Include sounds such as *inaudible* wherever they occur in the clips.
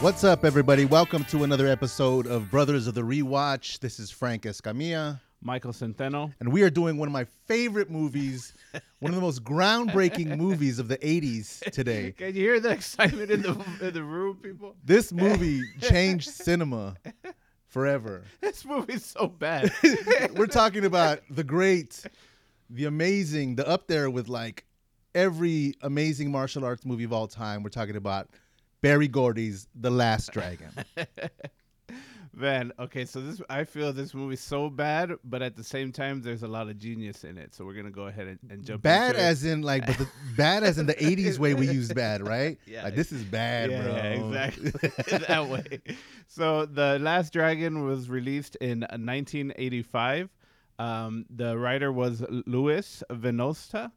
What's up, everybody? Welcome to another episode of Brothers of the Rewatch. This is Frank Escamilla, Michael Centeno. and we are doing one of my favorite movies, one of the most groundbreaking *laughs* movies of the 80s today. *laughs* Can you hear the excitement in the in the room, people? This movie *laughs* changed cinema forever. This movie's so bad. We're talking about the great, the amazing, the up there with like every amazing martial arts movie of all time. We're talking about Berry Gordy's The Last Dragon. *laughs* Man, okay, so this I feel this movie's so bad, but at the same time, there's a lot of genius in it. So we're gonna go ahead and, and jump. bad into it. as in like but the, bad as in the 80s way we used bad right *laughs* Yeah. like this is bad yeah, bro yeah, exactly *laughs* that way. So the Last Dragon was released in 1985. Um, the writer was Louis Venosta,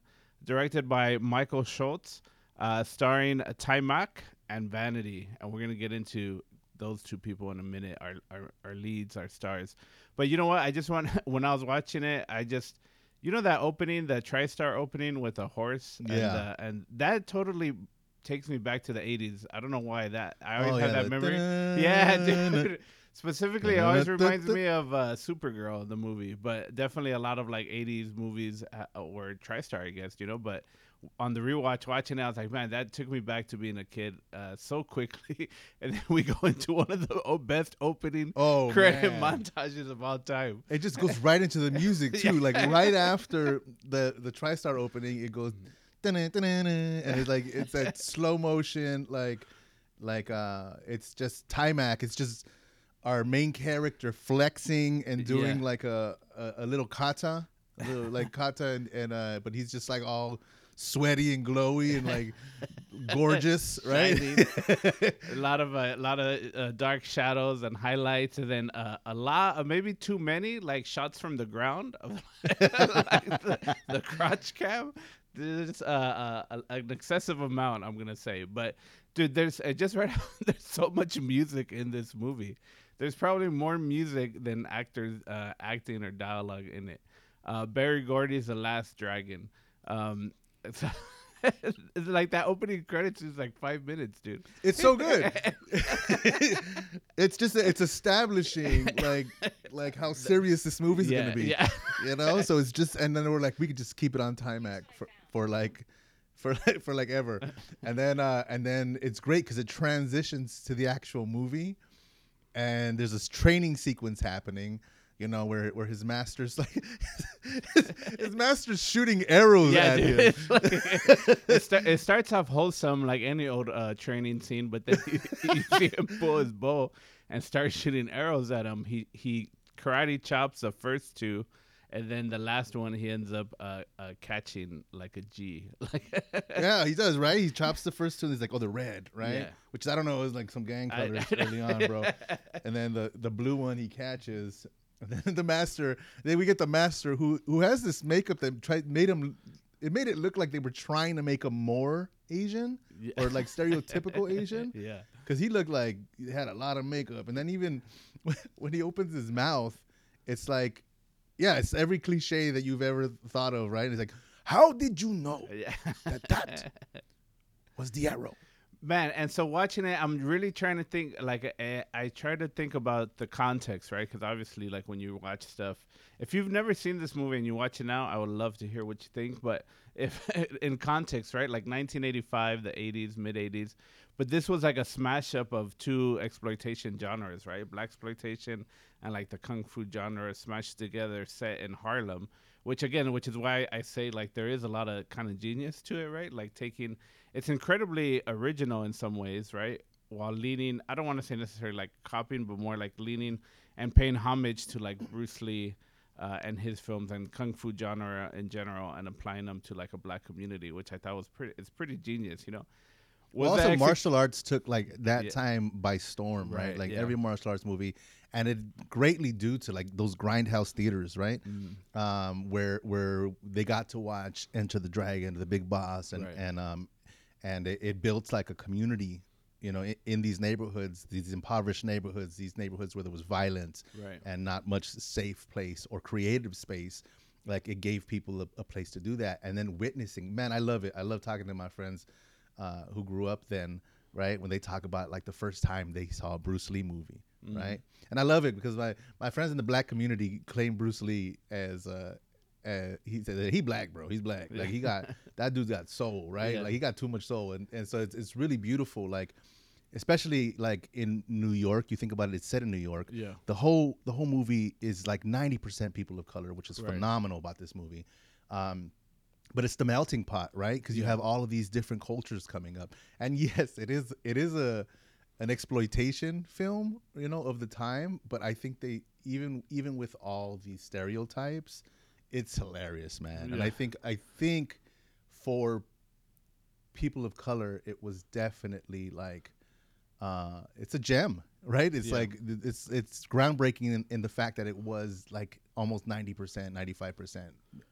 directed by Michael Schultz, uh, starring Taimak and Vanity, and we're gonna get into those two people in a minute. Our, our our leads, our stars. But you know what? I just want *laughs* when I was watching it, I just you know that opening, the TriStar opening with a horse, and, Yeah. uh, and that totally takes me back to the 80s. I don't know why that. I always Oh, have yeah, that memory. *laughs* Yeah, dude. *laughs* Specifically, it always reminds me of uh, Supergirl, the movie, but definitely a lot of like 80s movies uh, were TriStar, I guess, you know. But on the rewatch, watching it, I was like, man, that took me back to being a kid uh, so quickly. *laughs* and then we go into one of the best opening oh credit man. montages of all time. it just goes right into the music *laughs* too like right after the the TriStar opening it goes and it's like it's that *laughs* slow motion like like uh it's just Taimak it's just our main character flexing and doing Yeah. like a, a a little kata a little like kata and, and uh but he's just like all sweaty and glowy and like *laughs* gorgeous right a lot of uh, a lot of uh, dark shadows and highlights, and then uh, a lot, uh, maybe too many, like shots from the ground of *laughs* like the, the crotch cam. There's uh, uh, an excessive amount, I'm gonna say, but dude, there's I just read *laughs* there's so much music in this movie. There's probably more music than actors uh, acting or dialogue in it. Uh, Berry Gordy's The Last Dragon. Um, it's, *laughs* it's like that opening credits is like five minutes, dude. It's so good. *laughs* it's just it's establishing like like how *laughs* serious this movie's yeah, gonna be. yeah. You know, so it's just and then we're like we could just keep it on Taimak for for like for like for like ever, and then uh and then it's great because it transitions to the actual movie, and there's this training sequence happening. You know where where his master's *laughs* like his, his master's shooting arrows Yeah, at dude. him. *laughs* Like- *laughs* it, sta- it starts off wholesome like any old uh, training scene, but then you, you see him pull his bow and start shooting arrows at him. He he karate chops the first two, and then the last one he ends up uh, uh, catching like a G. Like yeah, he does, right? He chops the first two and he's like, oh, the red, right? Yeah. Which I don't know is like some gang colors early on, bro. And then the, the blue one he catches. And *laughs* then the master, then we get the master who who has this makeup that tried made him it made it look like they were trying to make him more Asian Yeah. or like stereotypical *laughs* Asian yeah. because he looked like he had a lot of makeup. And then even *laughs* when he opens his mouth, it's like, yeah, it's every cliche that you've ever thought of, right? And It's like, how did you know Yeah. that that was the arrow? Man, and so watching it, I'm really trying to think. Like, uh, I try to think about the context, right? Because obviously, like when you watch stuff, if you've never seen this movie and you watch it now, I would love to hear what you think. But if *laughs* in context, right, like 1985, the 80s, mid 80s, but this was like a smash up of two exploitation genres, right? Black exploitation and like the kung fu genre smashed together, set in Harlem. Which again, which is why I say like there is a lot of kind of genius to it, right? Like taking it's incredibly original in some ways, right? While leaning, I don't want to say necessarily like copying, but more like leaning and paying homage to like Bruce Lee uh, and his films and kung fu genre in general, and applying them to like a black community, which I thought was pretty. It's pretty genius, you know. Was Well, also, martial arts took like that Yeah. time by storm, right? Right, Like yeah. every martial arts movie, and it greatly due to like those grindhouse theaters, right? Mm. Um, where where they got to watch Enter the Dragon, the Big Boss, and Right. and um, and it, it built like a community, you know, in, in these neighborhoods, these impoverished neighborhoods, these neighborhoods where there was violence Right. and not much safe place or creative space. Like it gave people a, a place to do that, and then witnessing. Man, I love it. I love talking to my friends uh, who grew up then right? When they talk about like the first time they saw a Bruce Lee movie, Mhm. right? And I love it because my my friends in the black community claim Bruce Lee as uh, uh he said he black, bro. He's black. Like he got *laughs* that dude's got soul, right? Yeah. Like he got too much soul, and and so it's it's really beautiful, like. Especially like in New York, you think about it. It's set in New York Yeah. the whole the whole movie is like 90% people of color which is Right. phenomenal about this movie um but it's the melting pot right because you Yeah. have all of these different cultures coming up and *laughs* yes it is it is a an exploitation film you know of the time but i think they even even with all these stereotypes it's hilarious man and i think i think for people of color it was definitely like uh, it's a gem, right? It's Yeah. like it's it's groundbreaking in, in the fact that it was like almost ninety percent, ninety five percent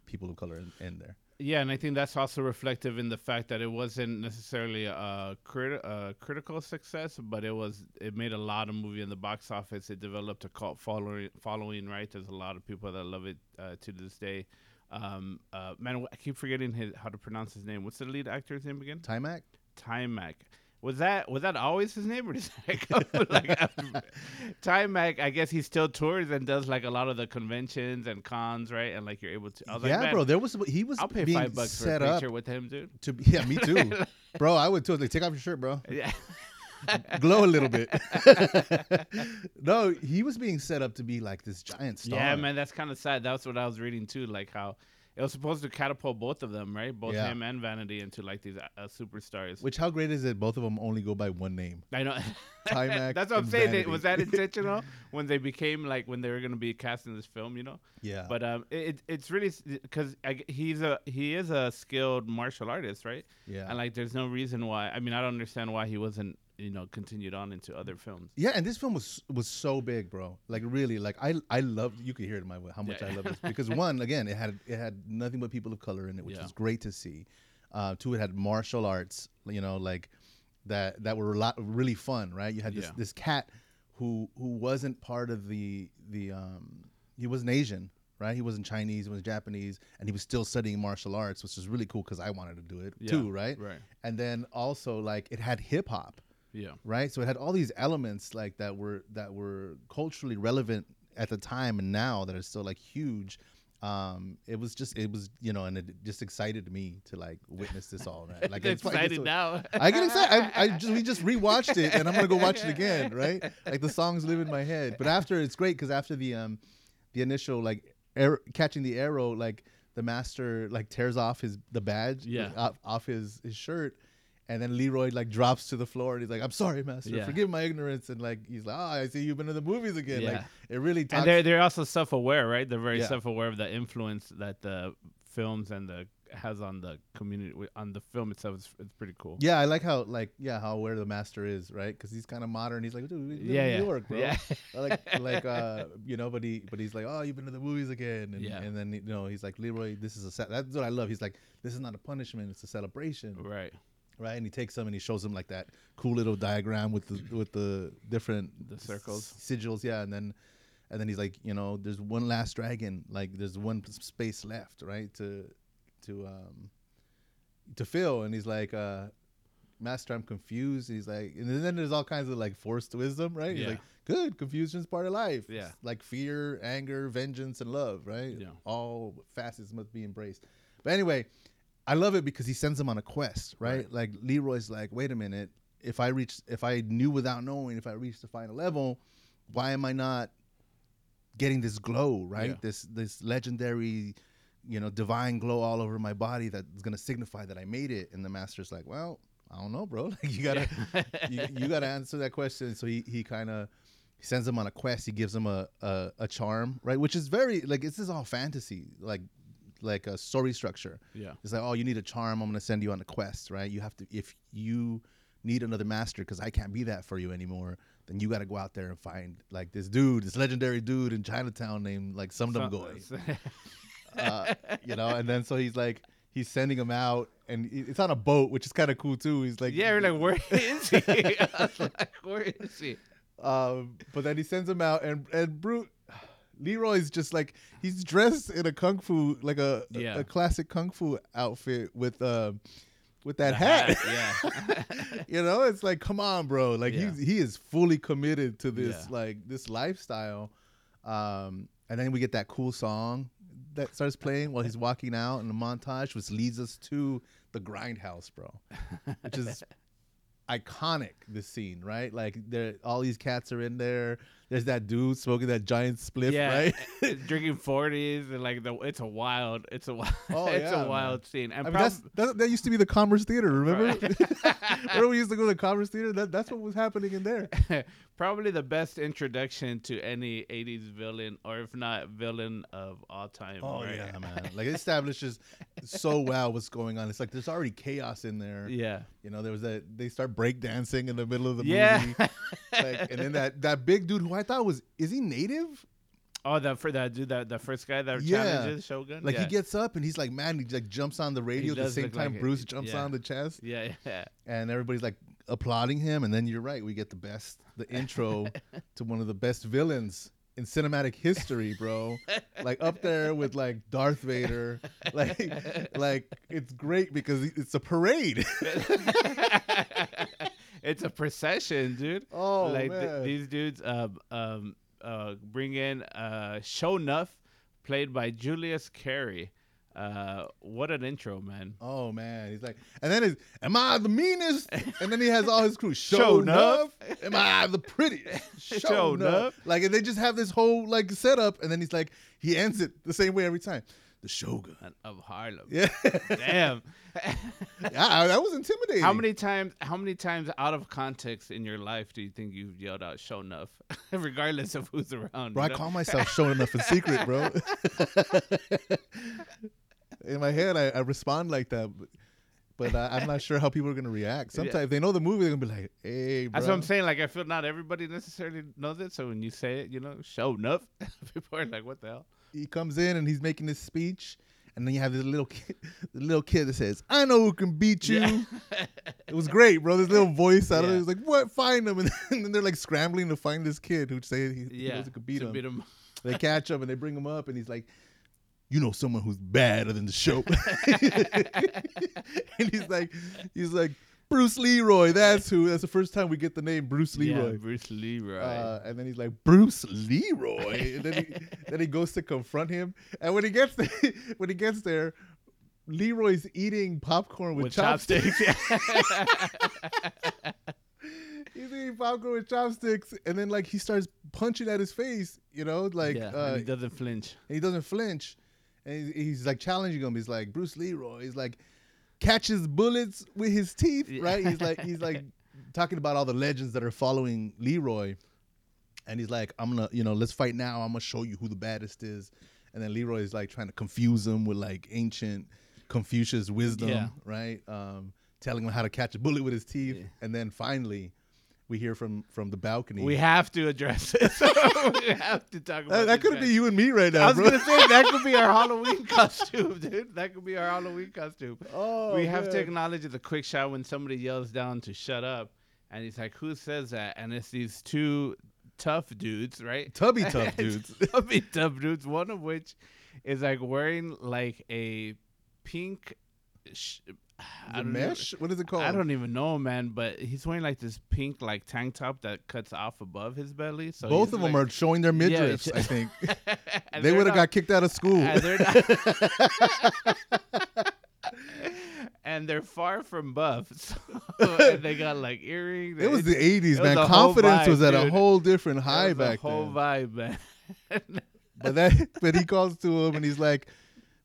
people of color in, in there. Yeah, and I think that's also reflective in the fact that it wasn't necessarily a, crit- a critical success, but it was it made a lot of movie in the box office. It developed a cult following, following right? There's a lot of people that love it uh, to this day. Um, uh, man, I keep forgetting his, how to pronounce his name. What's the lead actor's name again? Taimak, Taimak. Was that was that always his name, or does that come like oh, after? Uh, Taimak? I guess he still tours and does like a lot of the conventions and cons, right? And like you're able to. I was yeah, like, bro. There was he was I'll pay being five bucks for a set up picture with him, dude. to. Yeah, me too, *laughs* bro. I would too. Like, take off your shirt, bro. Yeah. *laughs* Glow a little bit. *laughs* no, he was being set up to be like this giant star. Yeah, man, that's kind of sad. That's what I was reading too, like how it was supposed to catapult both of them, right? Both Yeah. him and Vanity into like these uh, superstars. Which how great is it? Both of them only go by one name. I know. *laughs* Taimak that's what I'm and saying. Vanity. Was that *laughs* intentional when they became like when they were gonna be cast in this film? You know. Yeah, But um, it, it- it's really because he's a he is a skilled martial artist, right? yeah, And like, there's no reason why. I mean, I don't understand why he wasn't, you know, continued on into other films. Yeah, and this film was was so big, bro. Like really, like I I love you could hear it in my how much Yeah. I love this because *laughs* one, again, it had it had nothing but people of color in it, which Yeah. was great to see. Uh, two, it had martial arts, you know, like that that were a lot really fun, right? You had this Yeah. this cat who who wasn't part of the the um he wasn't Asian, right? He wasn't Chinese, he was Japanese, and he was still studying martial arts, which is really cool because I wanted to do it Yeah, too, right? Right. And then also like it had hip hop Yeah. right so it had all these elements like that were that were culturally relevant at the time and now that are still like huge um it was just it was you know and it just excited me to like witness this all man *laughs* like It's it's- I get excited so- now. I get excited. I, I *laughs* just we just rewatched it, and I'm gonna go watch it again, right? Like the songs live in my head. But after it's great because after the um, the initial like arrow, catching the arrow, like the master like tears off his the badge, Yeah. off, off his his shirt, and then Leroy like drops to the floor, and he's like, "I'm sorry, master, Yeah. forgive my ignorance." And like he's like, "Oh, I see you've been in the movies again." Like it really talks. and they're they're also self aware, right? They're very Yeah. self aware of the influence that the films and the has on the community on the film itself. It's, it's pretty cool. yeah, I like how like yeah how aware the master is, right? Because he's kind of modern. He's like, "Dude, we live Yeah, in yeah, New York, bro." yeah. *laughs* like like uh *laughs* you know but he but he's like oh you've been to the movies again and, Yeah. and then you know he's like leroy this is a set that's what i love he's like this is not a punishment it's a celebration right. Right and he takes them and he shows them like that cool little diagram with the with the different The circles. sigils yeah and then and then he's like you know there's one last dragon like there's one space left right to to um to fill and he's like uh master i'm confused he's like and then there's all kinds of like forced wisdom right he's Yeah. like good confusion's part of life Yeah. It's like fear anger vengeance and love right Yeah. all facets must be embraced but anyway i love it because he sends him on a quest right, Right. like leroy's like wait a minute. If i reach if i knew without knowing if i reach the final level why am i not getting this glow right? Yeah. this this legendary you know divine glow all over my body that's gonna signify that i made it. And the master's like well i don't know bro. *laughs* Like you gotta you, you gotta answer that question. So he, he kind of sends him on a quest. He gives him a, a a charm right? Which is very like this is all fantasy. Like like a story structure Yeah. it's like oh you need a charm i'm gonna send you on a quest right you have to if you need another master because i can't be that for you anymore then you got to go out there and find like this dude this legendary dude in chinatown named like some So- goy *laughs* uh, you know and then so he's like he's sending him out and it's on a boat which is kind of cool too he's like yeah, we're like, where *laughs* is he? *laughs* I was like, where is he? um, but then he sends him out and and Bruce Leroy's just like he's dressed in a kung fu like a Yeah. a, classic kung fu outfit with uh with that The hat. *laughs* Yeah. you know, it's like, come on, bro. Like Yeah. he's he is fully committed to this Yeah. like this lifestyle. Um, and then we get that cool song that starts playing while he's walking out in the montage, which leads us to the grindhouse, bro. Which is *laughs* iconic this scene, right? Like there all these cats are in there. There's that dude smoking that giant spliff, yeah, right? Eh, eh, drinking forties and like the it's a wild, it's a wild, Oh, *laughs* it's yeah, a wild scene. And I mean, prob- that's, that, that used to be the Commerce Theater, remember? *laughs* remember we *laughs* used to go to the Commerce Theater? That, that's what was happening in there. probably the best introduction to any '80s villain, or if not villain of all time. Oh right? yeah, man! Like it establishes so well what's going on. It's like there's already chaos in there. yeah, You know, there was that they start breakdancing in the middle of the yeah. movie. Like, and then that that big dude who I thought was is he native? oh, that for that dude, that the first guy that Yeah. challenges Shogun. Like yeah. he gets up and he's like, man, he like jumps on the radio at the same time like it. Bruce jumps Yeah. on the chest, yeah, yeah. and everybody's like applauding him. And then you're right, we get the best, the intro *laughs* to one of the best villains in cinematic history, bro. *laughs* like up there with like Darth Vader. *laughs* Like, like it's great because it's a parade. It's a procession, dude. Oh like th- these dudes um um uh bring in uh Sho'nuff, played by Julius Carry. Uh, what an intro, man. Oh man, he's like, and then it's, am I the meanest? And then he has all his crew. *laughs* Sho'nuff. Am I the prettiest? *laughs* Sho'nuff. Like, and they just have this whole like setup, and then he's like, he ends it the same way every time. The Shogun. Of Harlem. Yeah, Damn. *laughs* yeah, that was intimidating. How many times? How many times out of context in your life do you think you've yelled out "Sho'nuff," *laughs* regardless of who's around? Bro, I know? call myself Sho'nuff in secret, bro. *laughs* in my head, I, I respond like that, but, but I, I'm not sure how people are gonna react. Sometimes if they know the movie, they're gonna be like, "Hey, bro." That's what I'm saying. Like, I feel not everybody necessarily knows it. So when you say it, you know, Sho'nuff, people are like, "What the hell?" He comes in and he's making this speech, and then you have this little kid, *laughs* the little kid that says, "I know who can beat you." Yeah. It was great, bro. This little voice out of it was like, "What? Find him!" *laughs* And then they're like scrambling to find this kid who say he, yeah, knows who could beat him. beat him. They catch him and they bring him up, and he's like, "You know someone who's badder than the show." *laughs* and he's like, he's like. Bruce Leroy, that's who. That's the first time we get the name Bruce Leroy. Yeah, Bruce Leroy. Uh, and then he's like Bruce Leroy, *laughs* and then he, then he goes to confront him. And when he gets there, *laughs* when he gets there, Leroy's eating popcorn with, with chopsticks. chopsticks. *laughs* He's eating popcorn with chopsticks, and then like he starts punching at his face. You know, like yeah, uh, he doesn't flinch. he doesn't flinch, and he's, he's like challenging him. He's like Bruce Leroy. He's like catches bullets with his teeth, right? He's like he's like *laughs* talking about all the legends that are following Leroy, and he's like, I'm gonna, you know, let's fight now. I'm gonna show you who the baddest is, and then Leroy is like trying to confuse him with like ancient Confucius wisdom, Yeah. right? Um, telling him how to catch a bullet with his teeth, Yeah. and then finally. We hear from from the balcony. We have to address it. *laughs* we have to talk about that, that could be you and me right now, I was bro. gonna say that could be our *laughs* Halloween costume, dude. That could be our Halloween costume. oh, we have to acknowledge the quick shot when somebody yells down to shut up, and he's like, "Who says that?" And it's these two tough dudes, right? Tubby tough *laughs* dudes. Tubby tough dudes. One of which is like wearing like a pink. Sh- *sighs* The mesh? What is it called? I don't even know, man. But he's wearing like this pink like tank top that cuts off above his belly. So Both of them are showing their midriffs. it's- I think *laughs* they would have got kicked out of school. and they're *laughs* far from buff. *laughs* So, they got like earrings. it was the '80s, was man. whole Confidence vibe, was at a whole different high was a back whole then. vibe, man. But that, but he calls to him and he's like,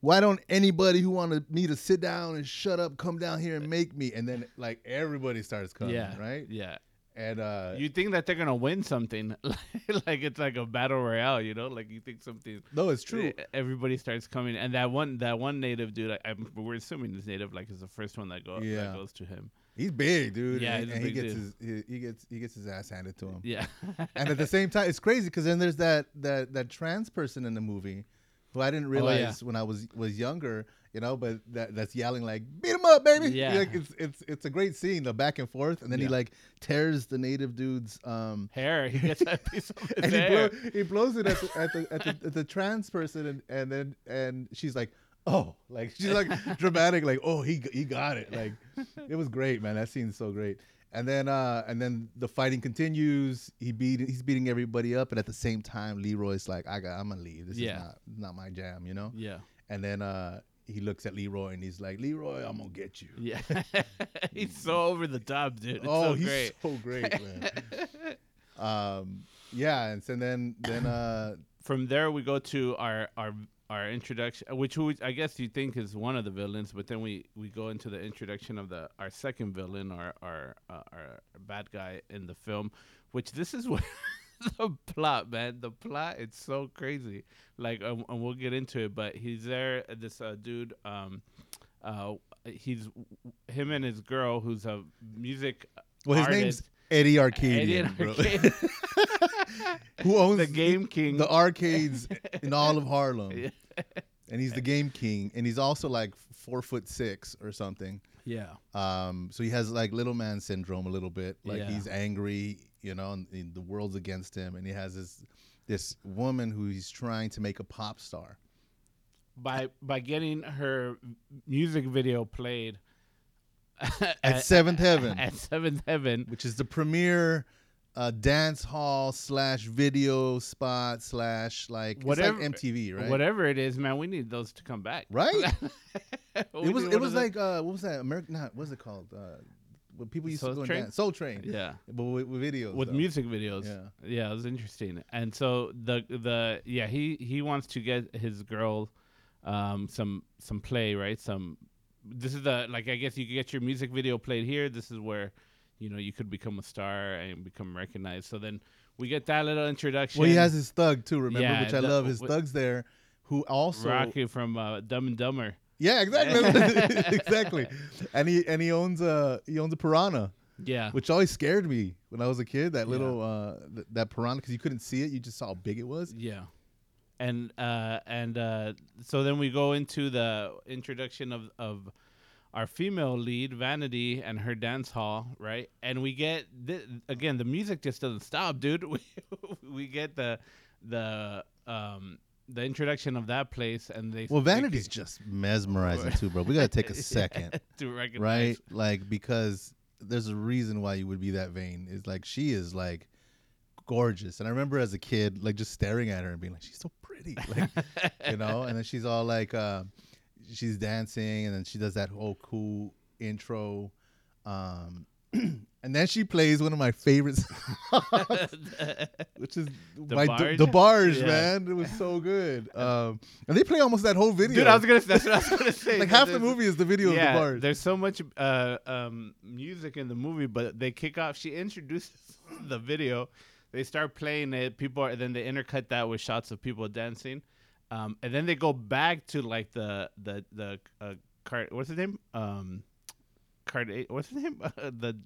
"Why don't anybody who wanted me to sit down and shut up come down here and make me?" And then like everybody starts coming, yeah, right? Yeah. And uh, You think that they're gonna win something, *laughs* like it's like a battle royale, you know? Like you think something. no, it's true. Everybody starts coming, and that one, that one native dude, I, I'm, we're assuming this native, like is the first one that go Yeah. that goes to him. He's big, dude. Yeah, and, and he gets dude. his he, he gets he gets his ass handed to him. Yeah. and at the same time, it's crazy because then there's that that that trans person in the movie who I didn't Oh, yeah. realize when I was was younger, you know, but that that's yelling like "beat him up, baby!" Yeah. like, it's it's it's a great scene, the back and forth, and then he like tears the native dude's um. hair. He gets that piece of his *laughs* And he, hair. blow, he blows it at the, at the, at the, *laughs* at the trans person, and, and then and she's like, "Oh," like she's like *laughs* dramatic, like, "Oh, he he got it," like it was great, man. That scene's so great. And then uh and then the fighting continues. He beat he's beating everybody up, and at the same time, Leroy's like, I got I'm gonna leave. This Yeah. is not not my jam, you know? Yeah. And then uh he looks at Leroy and he's like, Leroy, I'm gonna get you. Yeah. *laughs* he's so over the top, dude. It's oh, so he's great. so great, man. *laughs* um yeah, and so then then uh From there, we go to our our our introduction, which we, I guess you think is one of the villains, but then we we go into the introduction of the our second villain, our our uh, our bad guy in the film, which this is *laughs* where the plot, man, the plot it's so crazy. Like, um, and we'll get into it, but he's there. This uh, dude, um, uh, he's him and his girl, who's a music. well his artist, name's Eddie Arcadian, Eddie. Arcadian. *laughs* *laughs* Who owns the Game King. the arcades in all of Harlem. *laughs* Yeah. And he's the game king, and he's also like four foot six or something. yeah. Um, so he has like little man syndrome a little bit. Like Yeah. he's angry, you know, and, and the world's against him, and he has this this woman who he's trying to make a pop star. by by getting her music video played *laughs* At Seventh Heaven. At Seventh Heaven. which is the premier uh, dance hall slash video spot slash like Whatever- like MTV, right? Whatever it is, man, we need those to come back. Right? *laughs* It was it was like uh, what was that American? Not what's it called? Uh, what people used Soul to go and Train? dance. Soul Train. yeah. but with, with videos. With though. music videos, Yeah. yeah, it was interesting. And so the the yeah he he wants to get his girl um some some play right some this is the like I guess you could get your music video played here. This is where you know you could become a star and become recognized. So then we get that little introduction. Well, he has his thug too. Remember, Yeah, which I the- love. His thugs there, who also Rocky from uh, Dumb and Dumber. Yeah, exactly, *laughs* *laughs* exactly. And he and he owns a he owns a piranha, Yeah. which always scared me when I was a kid. That Yeah. little uh th- that piranha because you couldn't see it, you just saw how big it was. Yeah. And uh and uh so then we go into the introduction of of our female lead Vanity and her dance hall, right? And we get th- again the music just doesn't stop, dude. *laughs* We we get the the um the introduction of that place and they Well, Vanity's just mesmerizing too, bro. We gotta take a *laughs* Yeah, second, to recognize right? Like because there's a reason why you would be that vain. Is like she is like gorgeous, and I remember as a kid, like just staring at her and being like, she's so *laughs* like you know. And then she's all like, uh, she's dancing, and then she does that whole cool intro. Um, *clears throat* and then she plays one of my favorite *laughs* songs, which is The my, Barge? DeBarge, Yeah. man. It was so good. Um, and they play almost that whole video. Dude, I was gonna that's what I was gonna *laughs* say. like half the movie is the video yeah, of DeBarge. There's so much uh, um, music in the movie, but they kick off. She introduces the video. They start playing it. People are then they intercut that with shots of people dancing, um, and then they go back to like the the the uh, card. What's his name? Um, card. What's his name? *laughs* the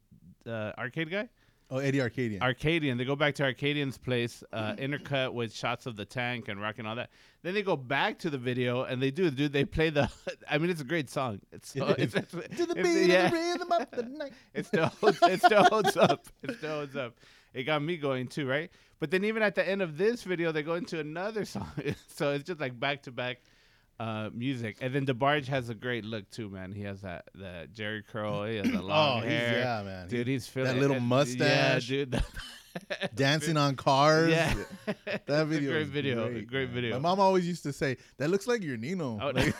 uh, arcade guy. Oh, Eddie Arcadian. Arcadian. They go back to Arcadian's place, uh, intercut with shots of the tank and rock and all that. Then they go back to the video and they do, dude. They play the. *laughs* I mean, it's a great song. It's so, it's, *laughs* it's, to the beat yeah. the rhythm of the night. It still holds, it still holds up. It still holds up. It got me going too, right? But then even at the end of this video, they go into another *laughs* song. so it's just like back to back uh, music. And then DeBarge has a great look too, man. He has that that Jheri curl. He has the *clears throat* long Oh, he's, yeah, man. Dude, he's feeling that little and- mustache. Yeah, dude. *laughs* dancing on cars. Yeah, *laughs* That video, great video, Great, great video. My mom always used to say, "That looks like your Nino." Oh, Like,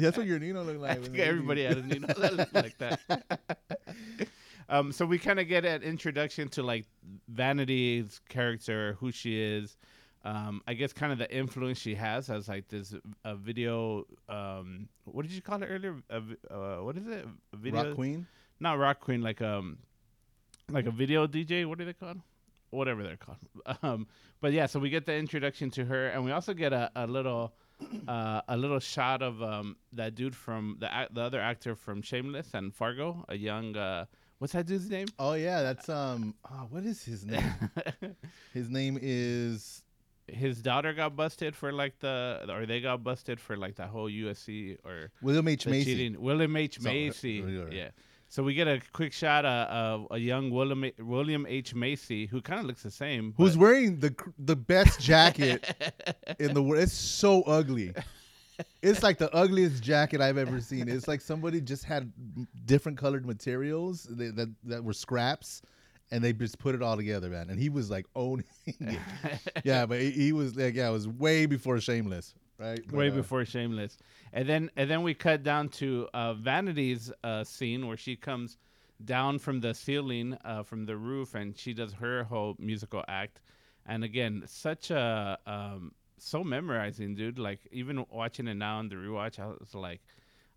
that's what your Nino looked like. Everybody 80s. had a Nino that looked like that. Um, so we kind of get an introduction to like Vanity's character, who she is. Um, I guess kind of the influence she has as like this a video. Um, what did you call it earlier? A uh, what is it? A video? Rock Queen. Not rock queen, like um, like a video DJ. What are they called? Whatever they're called. *laughs* Um, but yeah, so we get the introduction to her, and we also get a, a little. Uh, a little shot of um, that dude from the ac- the other actor from Shameless and Fargo, a young uh, what's that dude's name? Oh yeah, that's um. Oh, what is his name? *laughs* his name is. His daughter got busted for like the, or they got busted for like that whole USC or William H Macy. cheating. William H So, Macy. right, right. Yeah. So we get a quick shot uh, of a young William William H Macy who kind of looks the same. Who's wearing the the best jacket in the world? It's so ugly. *laughs* it's like the ugliest jacket I've ever seen. It's like somebody just had different colored materials that that, that were scraps. And they just put it all together, man. And he was like owning *laughs* it. yeah, but he, he was like, yeah, it was way before Shameless, right? But, way uh, before Shameless, and then and then we cut down to uh, Vanity's uh, scene where she comes down from the ceiling, uh, from the roof, and she does her whole musical act. And again, such a um, so memorizing, dude. Like even watching it now on the rewatch, I was like,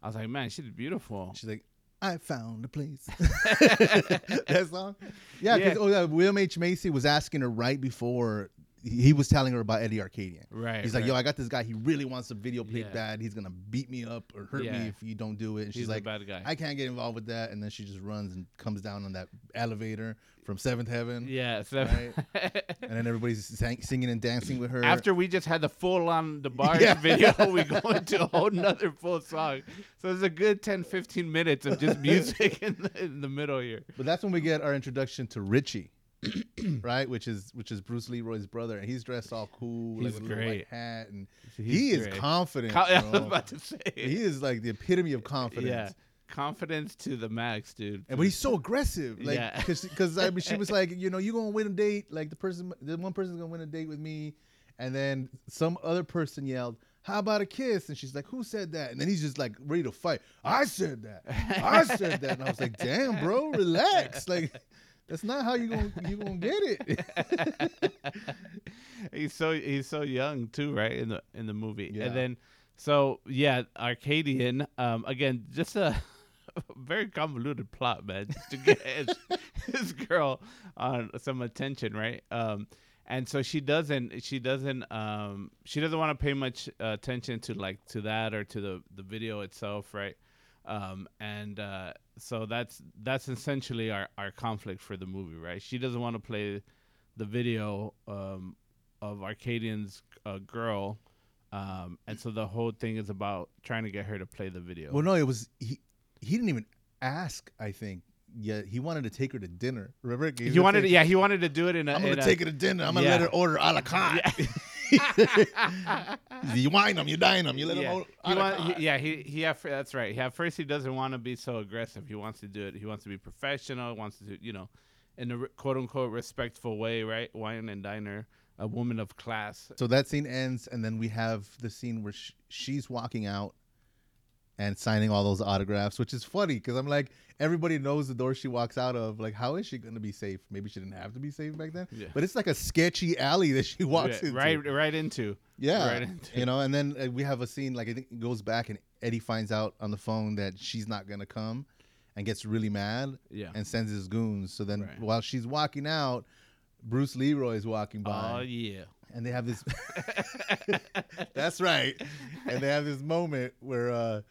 I was like, man, she's beautiful. She's like, I found a place. *laughs* *laughs* that song? Yeah, Yeah. oh yeah, William H. Macy was asking her right before he was telling her about Eddie Arcadian. Right. He's like, right. yo, I got this guy. He really wants a video played Yeah. bad. He's gonna beat me up or hurt Yeah. me if you don't do it. And she's He's like, bad guy. I can't get involved with that. And then she just runs and comes down on that elevator from Seventh Heaven. yeah. Right. And *laughs* then everybody's sang, singing and dancing with her. After we just had the full on the *laughs* bars Yeah. video, *laughs* we go into a whole nother full song. So it's a good 10, 15 minutes of just music in the, in the middle here. But that's when we get our introduction to Richie, *clears throat* right? Which is which is Bruce Leroy's brother, and he's dressed all cool, He's like with a little white great. hat, and He's he is great. confident. Co- *laughs* I was about to say. he is like the epitome of confidence. Yeah. Confidence to the max, dude. And but he's so aggressive, like, Yeah. because I mean, she was *laughs* like, you know, you are gonna win a date, like the person, the one person's gonna win a date with me, and then some other person yelled, "How about a kiss?" And she's like, "Who said that?" And then he's just like ready to fight. I said that. I said that. And I was like, "Damn, bro, relax. *laughs* Like, that's not how you gonna you gonna get it." *laughs* he's so he's so young too, right? In the in the movie. Yeah. And then so yeah, Arcadian, um again, just a *laughs* very convoluted plot, man, to get his, *laughs* his girl on some attention, right? Um and so she doesn't she doesn't um she doesn't want to pay much uh, attention to like to that or to the the video itself, right? Um and uh so that's that's essentially our our conflict for the movie, right? She doesn't want to play the video um, of Arcadian's uh, girl, um, and so the whole thing is about trying to get her to play the video. well, no, it was he. He didn't even ask. I think. Yeah, he wanted to take her to dinner. Remember? he wanted, to, yeah, he wanted to do it in a. I'm gonna a- take her to dinner. I'm gonna yeah. let her order a la carte. *laughs* *laughs* you wine them, you dine them, you let yeah. them order a He la want, he, yeah, he he. At, that's right. He, at first, he doesn't want to be so aggressive. He wants to do it. He wants to be professional. Wants to, do, you know, in a quote unquote respectful way, right? Wine and diner, a woman of class. So that scene ends, and then we have the scene where sh- she's walking out and signing all those autographs, which is funny because I'm like, everybody knows the door she walks out of. Like, how is she going to be safe? Maybe she didn't have to be safe back then, Yeah. but it's like a sketchy alley that she walks Yeah, into. right, right into. Yeah. right into. you know, and then uh, we have a scene like I think it goes back, and Eddie finds out on the phone that she's not going to come and gets really mad Yeah. and sends his goons. So then Right. while she's walking out, Bruce Leroy is walking by Oh yeah. and they have this *laughs* *laughs* that's right and they have this moment where uh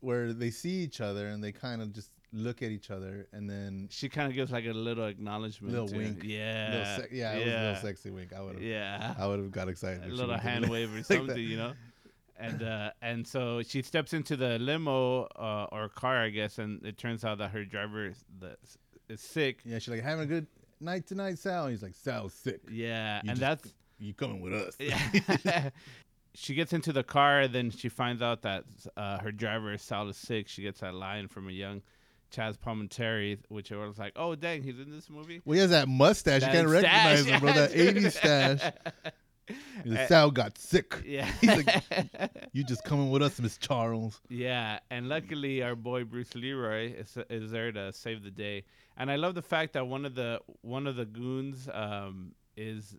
where they see each other and they kind of just look at each other and then She kind of gives like a little acknowledgement. Little wink. Yeah. little sec- yeah, it was a little sexy wink i would have Yeah. i would have got excited A little hand *laughs* wave or something, that. you know. And uh, and so she steps into the limo uh, or car, I guess, and it turns out that her driver is, the, is sick. yeah she's like having a good night tonight sal and he's like sal's sick Yeah, You and just- that's you coming with us yeah. *laughs* *laughs* she gets into the car, then she finds out that uh, her driver Sal is sick. She gets that line from a young Chazz Palminteri, which I was like, "Oh dang, he's in this movie." well he has that mustache That you can't recognize him bro that 80s stash *laughs* like, Uh, got sick Yeah. *laughs* He's like, *laughs* you just coming with us miss charles Yeah, and luckily our boy Bruce Leroy is, is there to save the day. And I love the fact that one of the one of the goons um, is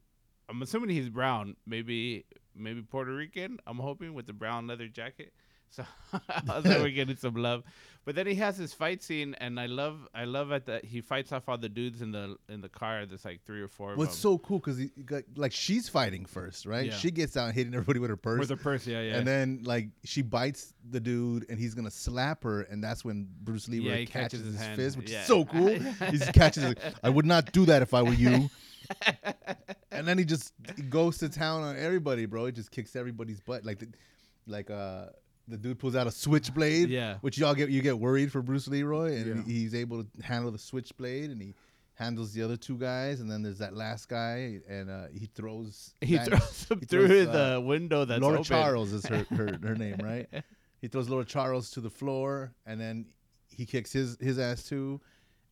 I'm assuming he's brown, maybe maybe Puerto Rican. I'm hoping with the brown leather jacket. So *laughs* I was like, we're *laughs* getting some love. But then he has his fight scene, and I love I love it that he fights off all the dudes in the in the car. There's like three or four. What's so cool because he got, like she's fighting first, right? Yeah. She gets out hitting everybody with her purse, with her purse? Yeah, yeah. and then like she bites the dude, and he's gonna slap her, and that's when Bruce Lee Yeah, catches, catches his his fist, which Yeah. is so cool. *laughs* he catches it. I would not do that if I were you. and then he just goes to town on everybody, bro. He just kicks everybody's butt, like the, like uh. The dude pulls out a switchblade, Yeah. which y'all get you get worried for Bruce Leroy, and Yeah. he's able to handle the switchblade, and he handles the other two guys, and then there's that last guy, and uh, he throws. *laughs* He Van- throws *laughs* him he through throws, the uh, window that's Laura open. Charles is her, *laughs* her her name, right? He throws Laura Charles to the floor, and then he kicks his his ass too,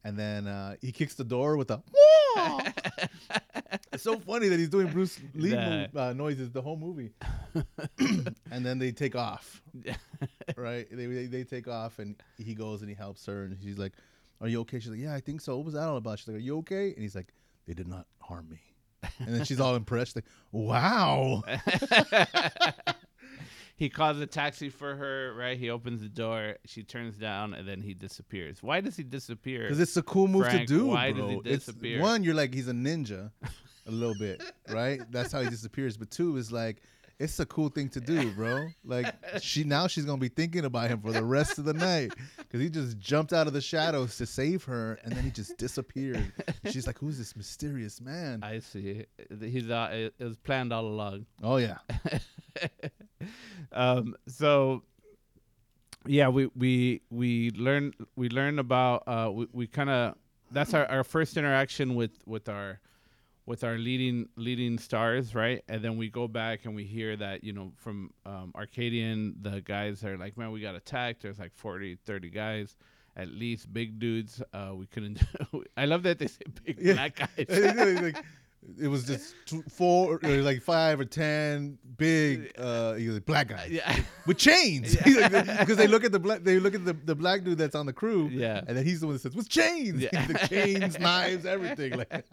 and then uh, he kicks the door with a. *laughs* It's so funny that he's doing Bruce Lee mo- uh, noises the whole movie, *coughs* and then they take off, *laughs* right? They, they they take off, and he goes and he helps her, and she's like, "Are you okay?" She's like, "Yeah, I think so." What was that all about? She's like, "Are you okay?" And he's like, "They did not harm me." And then she's all *laughs* impressed, like, "Wow." He calls a taxi for her, right? He opens the door, she turns down, and then he disappears. Why does he disappear? Because it's a cool move Frank, to do, why does bro. he It's- disappear? one, you're like he's a ninja, *laughs* a little bit, right? That's how he disappears. But two is like it's a cool thing to do, bro. Like *laughs* she now she's gonna be thinking about him for the rest of the night because he just jumped out of the shadows to save her, and then he just disappeared. She's like, "Who's this mysterious man?" I see. He's uh, it was planned all along. oh yeah, *laughs* *laughs* um, so yeah, we we we learn we learn about uh we, we kind of that's our, our first interaction with with our with our leading leading stars, right? And then we go back and we hear that, you know, from um, Arcadian, the guys are like, man, we got attacked. There's like 40, 30 guys, at least big dudes. Uh, we couldn't. *laughs* I love that they say big Yeah. black *laughs* guys. like, it was just two, four, or like five or ten big, uh, like, black guys. yeah. with chains *laughs* because they look at the black they look at the, the black dude that's on the crew Yeah. and then he's the one that says with chains Yeah. *laughs* the chains *laughs* knives everything like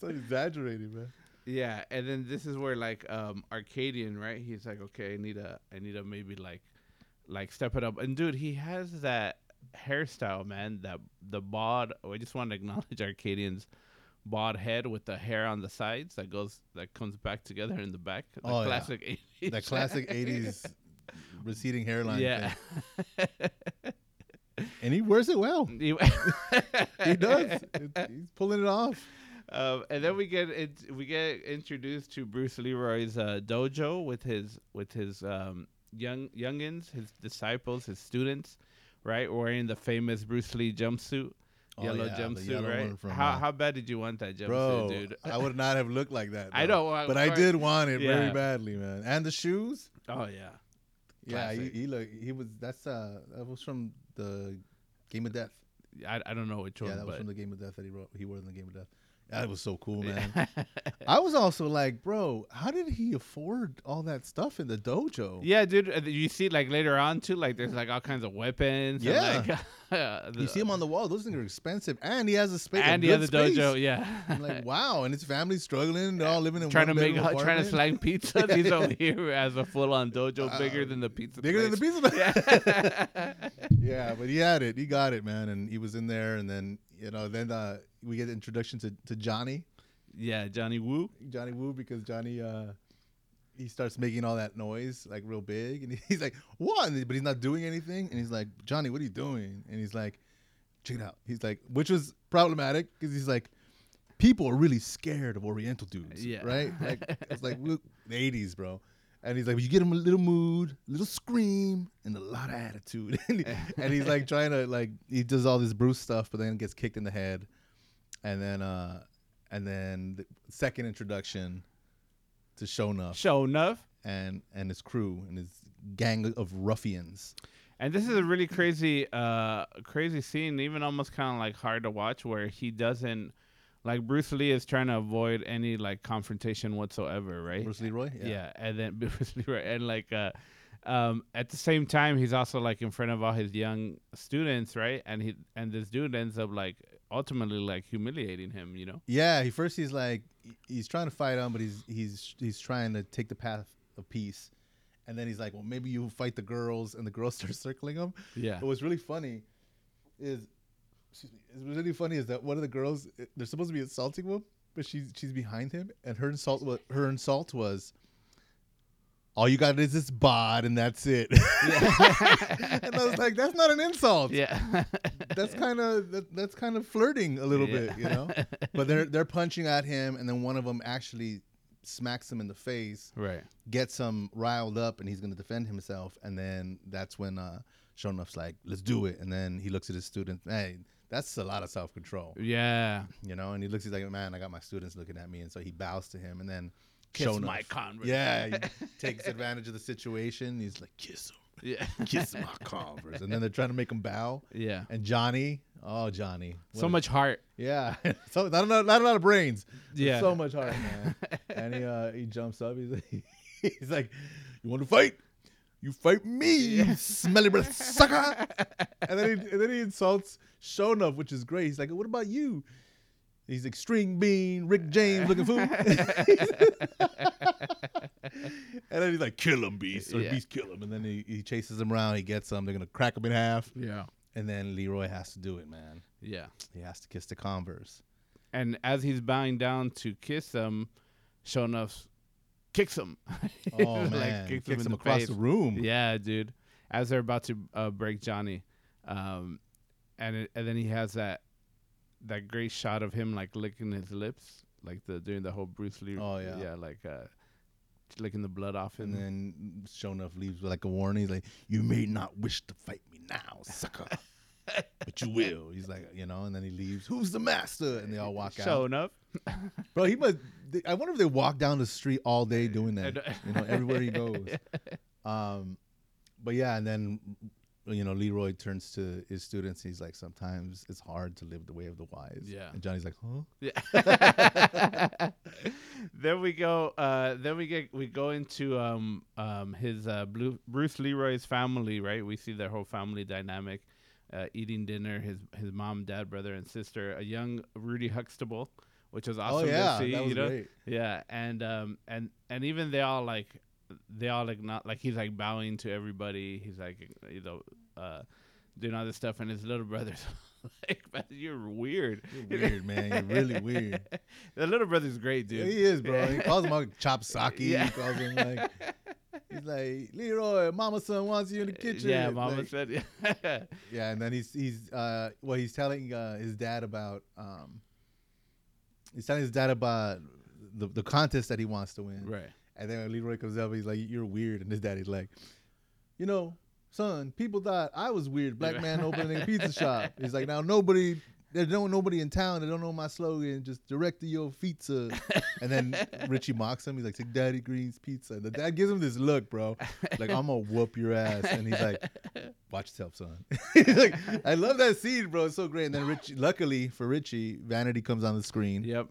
so exaggerated man Yeah, and then this is where like um Arcadian, right? He's like, okay, I need a, I need to maybe like, like step it up. And dude, he has that hairstyle, man. That the bod. I just want to acknowledge Arcadian's bald head with the hair on the sides that goes that comes back together in the back. The Oh, yeah. classic 80s. that classic 80s receding hairline Yeah. thing. *laughs* and he wears it well he *laughs* he does he's pulling it off Um, and then we get it, we get introduced to Bruce Leroy's uh, dojo with his with his um, young youngins, his disciples, his students, right? Wearing the famous Bruce Lee jumpsuit, Oh, yellow yeah, jumpsuit, yellow right? from, how uh, how bad did you want that jumpsuit, bro dude? i would not have looked like that *laughs* I though. know, well, but i did want it Yeah. very badly man and the shoes oh yeah, yeah he, he look he was that's uh that was from the game of death I, I don't know which one, Yeah, that was from the Game of Death that he wrote. He wore in the Game of Death. That was so cool, man. *laughs* I was also like, bro, how did he afford all that stuff in the dojo? yeah, dude. uh, You see, like later on too, like there's like all kinds of weapons. and, Yeah. like, *laughs* uh, You see him on the wall; those things are expensive, and he has a space. and a the good other space. dojo, yeah. I'm like, *laughs* wow, and his family's struggling. They're all living in trying to make bedroom trying to apartment. slang pizza. Yeah, He's over here as a full on dojo, Uh, bigger than the pizza. bigger than the pizza. Yeah. yeah, but he had it. He got it, man, and he was in there. And then you know, then uh, we get the introduction to to Johnny. yeah, Johnny Woo. Johnny Woo because Johnny uh he starts making all that noise like real big and *laughs* he's like what but he's not doing anything and he's like Johnny what are you doing and he's like check it out he's like which was problematic because he's like people are really scared of Oriental dudes Yeah. right *laughs* like it's like the 80s bro and he's like you get him a little mood a little scream and a lot of attitude *laughs* and, he- and he's like trying to like he does all this Bruce stuff but then gets kicked in the head and then uh and then the second introduction to Sho'nuff Show enough. and and his crew and his gang of ruffians. And this is a really crazy, uh, crazy scene, even almost kind of like hard to watch, where he doesn't, like Bruce Lee is trying to avoid any like confrontation whatsoever, right? Bruce Leroy, yeah. Yeah and then *laughs* Bruce Leroy, and like, uh, um, at the same time, he's also like in front of all his young students, right? And he and this dude ends up like ultimately like humiliating him, you know? Yeah, he first he's like he's trying to fight him, but he's he's he's trying to take the path of peace. And then he's like, "Well, maybe you fight the girls," and the girls *laughs* start circling him. Yeah. But what's really funny is, excuse me, what's really funny is that one of the girls they're supposed to be insulting him, but she's she's behind him, and her insult was her insult was, "All you got is this bod, and that's it." *laughs* and I was like, "That's not an insult. Yeah. That's kind of that, that's kind of flirting a little Yeah. bit, you know." But they're they're punching at him, and then one of them actually smacks him in the face right. gets him riled up and he's going to defend himself and then that's when uh Sho'nuff's like, let's do it. And then he looks at his students. Hey, that's a lot of self control, Yeah. you know. And he looks, he's like, man, I got my students looking at me, and so he bows to him, and then Kiss my converse. Yeah, he *laughs* takes advantage of the situation. He's like, kiss him, Yeah. *laughs* kiss my converse, and then they're trying to make him bow. yeah. And Johnny, oh Johnny, So much heart. yeah, *laughs* so not a, lot- not a lot of brains, Yeah. so much heart, man. and he uh, he jumps up. He's like, he's like, you want to fight? You fight me, you smelly breath sucker. *laughs* and then he and then he insults Sho'nuff, which is great. He's like, what about you? He's like string bean, Rick James looking fool. *laughs* and then he's like, kill him, beast, or Yeah. beast kill him. And then he, he chases him around. He gets him. They're gonna crack him in half. Yeah. And then Leroy has to do it, man. Yeah. He has to kiss the Converse. And as he's bowing down to kiss them, Sho'nuff kicks him. *laughs* Oh Like, man, kicks kicks, him him the across face. the room. Yeah, dude. As they're about to uh, break Johnny, um, and it, and then he has that that great shot of him like licking his lips, like the doing the whole Bruce Lee. Oh, yeah. yeah, like uh, licking the blood off him. And then Sho'nuff leaves with like a warning. He's like, "You may not wish to fight me now, sucker, *laughs* but you will." He's like, you know, and then he leaves. Who's the master? And they all walk out. Showing up. *laughs* Bro, he must. they- I wonder if they walk down the street all day doing that. You know, everywhere he *laughs* goes. Um, but yeah, and then you know Leroy turns to his students. He's like, sometimes it's hard to live the way of the wise. Yeah. And Johnny's like, huh? Yeah. *laughs* then we go. Uh, then we get we go into um, um, his uh, Blue, Bruce Leroy's family. Right, we see their whole family dynamic, uh, eating dinner. His his mom, dad, brother, and sister. A young Rudy Huxtable, which was awesome oh yeah, to see. that was you know? great. Yeah, and um, and and even they all like they all like not like he's like bowing to everybody. He's like you know uh, doing all this stuff, and his little *laughs* brother's *laughs* like, "Man, "You're weird." You're weird, man. You're really weird. *laughs* The little brother's great, dude. Yeah, he is, bro. He calls him like chop sake. Yeah. He calls him like he's like Leroy, Mama son wants you in the kitchen. Yeah, Mama Like, said. Yeah. Yeah, and then he's he's uh well he's telling uh, his dad about um he's telling his dad about the the contest that he wants to win. right. And then when Leroy comes up, he's like, "You're weird," and his daddy's like, "You know, son, people thought I was weird. Black man opening a pizza *laughs* shop." He's like, "Now nobody." There's no nobody in town that don't know my slogan. Just direct to your pizza, and then *laughs* Richie mocks him. He's like, "Take Daddy Green's pizza." And The dad gives him this look, bro, like I'm gonna whoop your ass. And he's like, "Watch yourself, son." *laughs* like, I love that scene, bro. It's so great. And then Richie, luckily for Richie, Vanity comes on the screen Yep.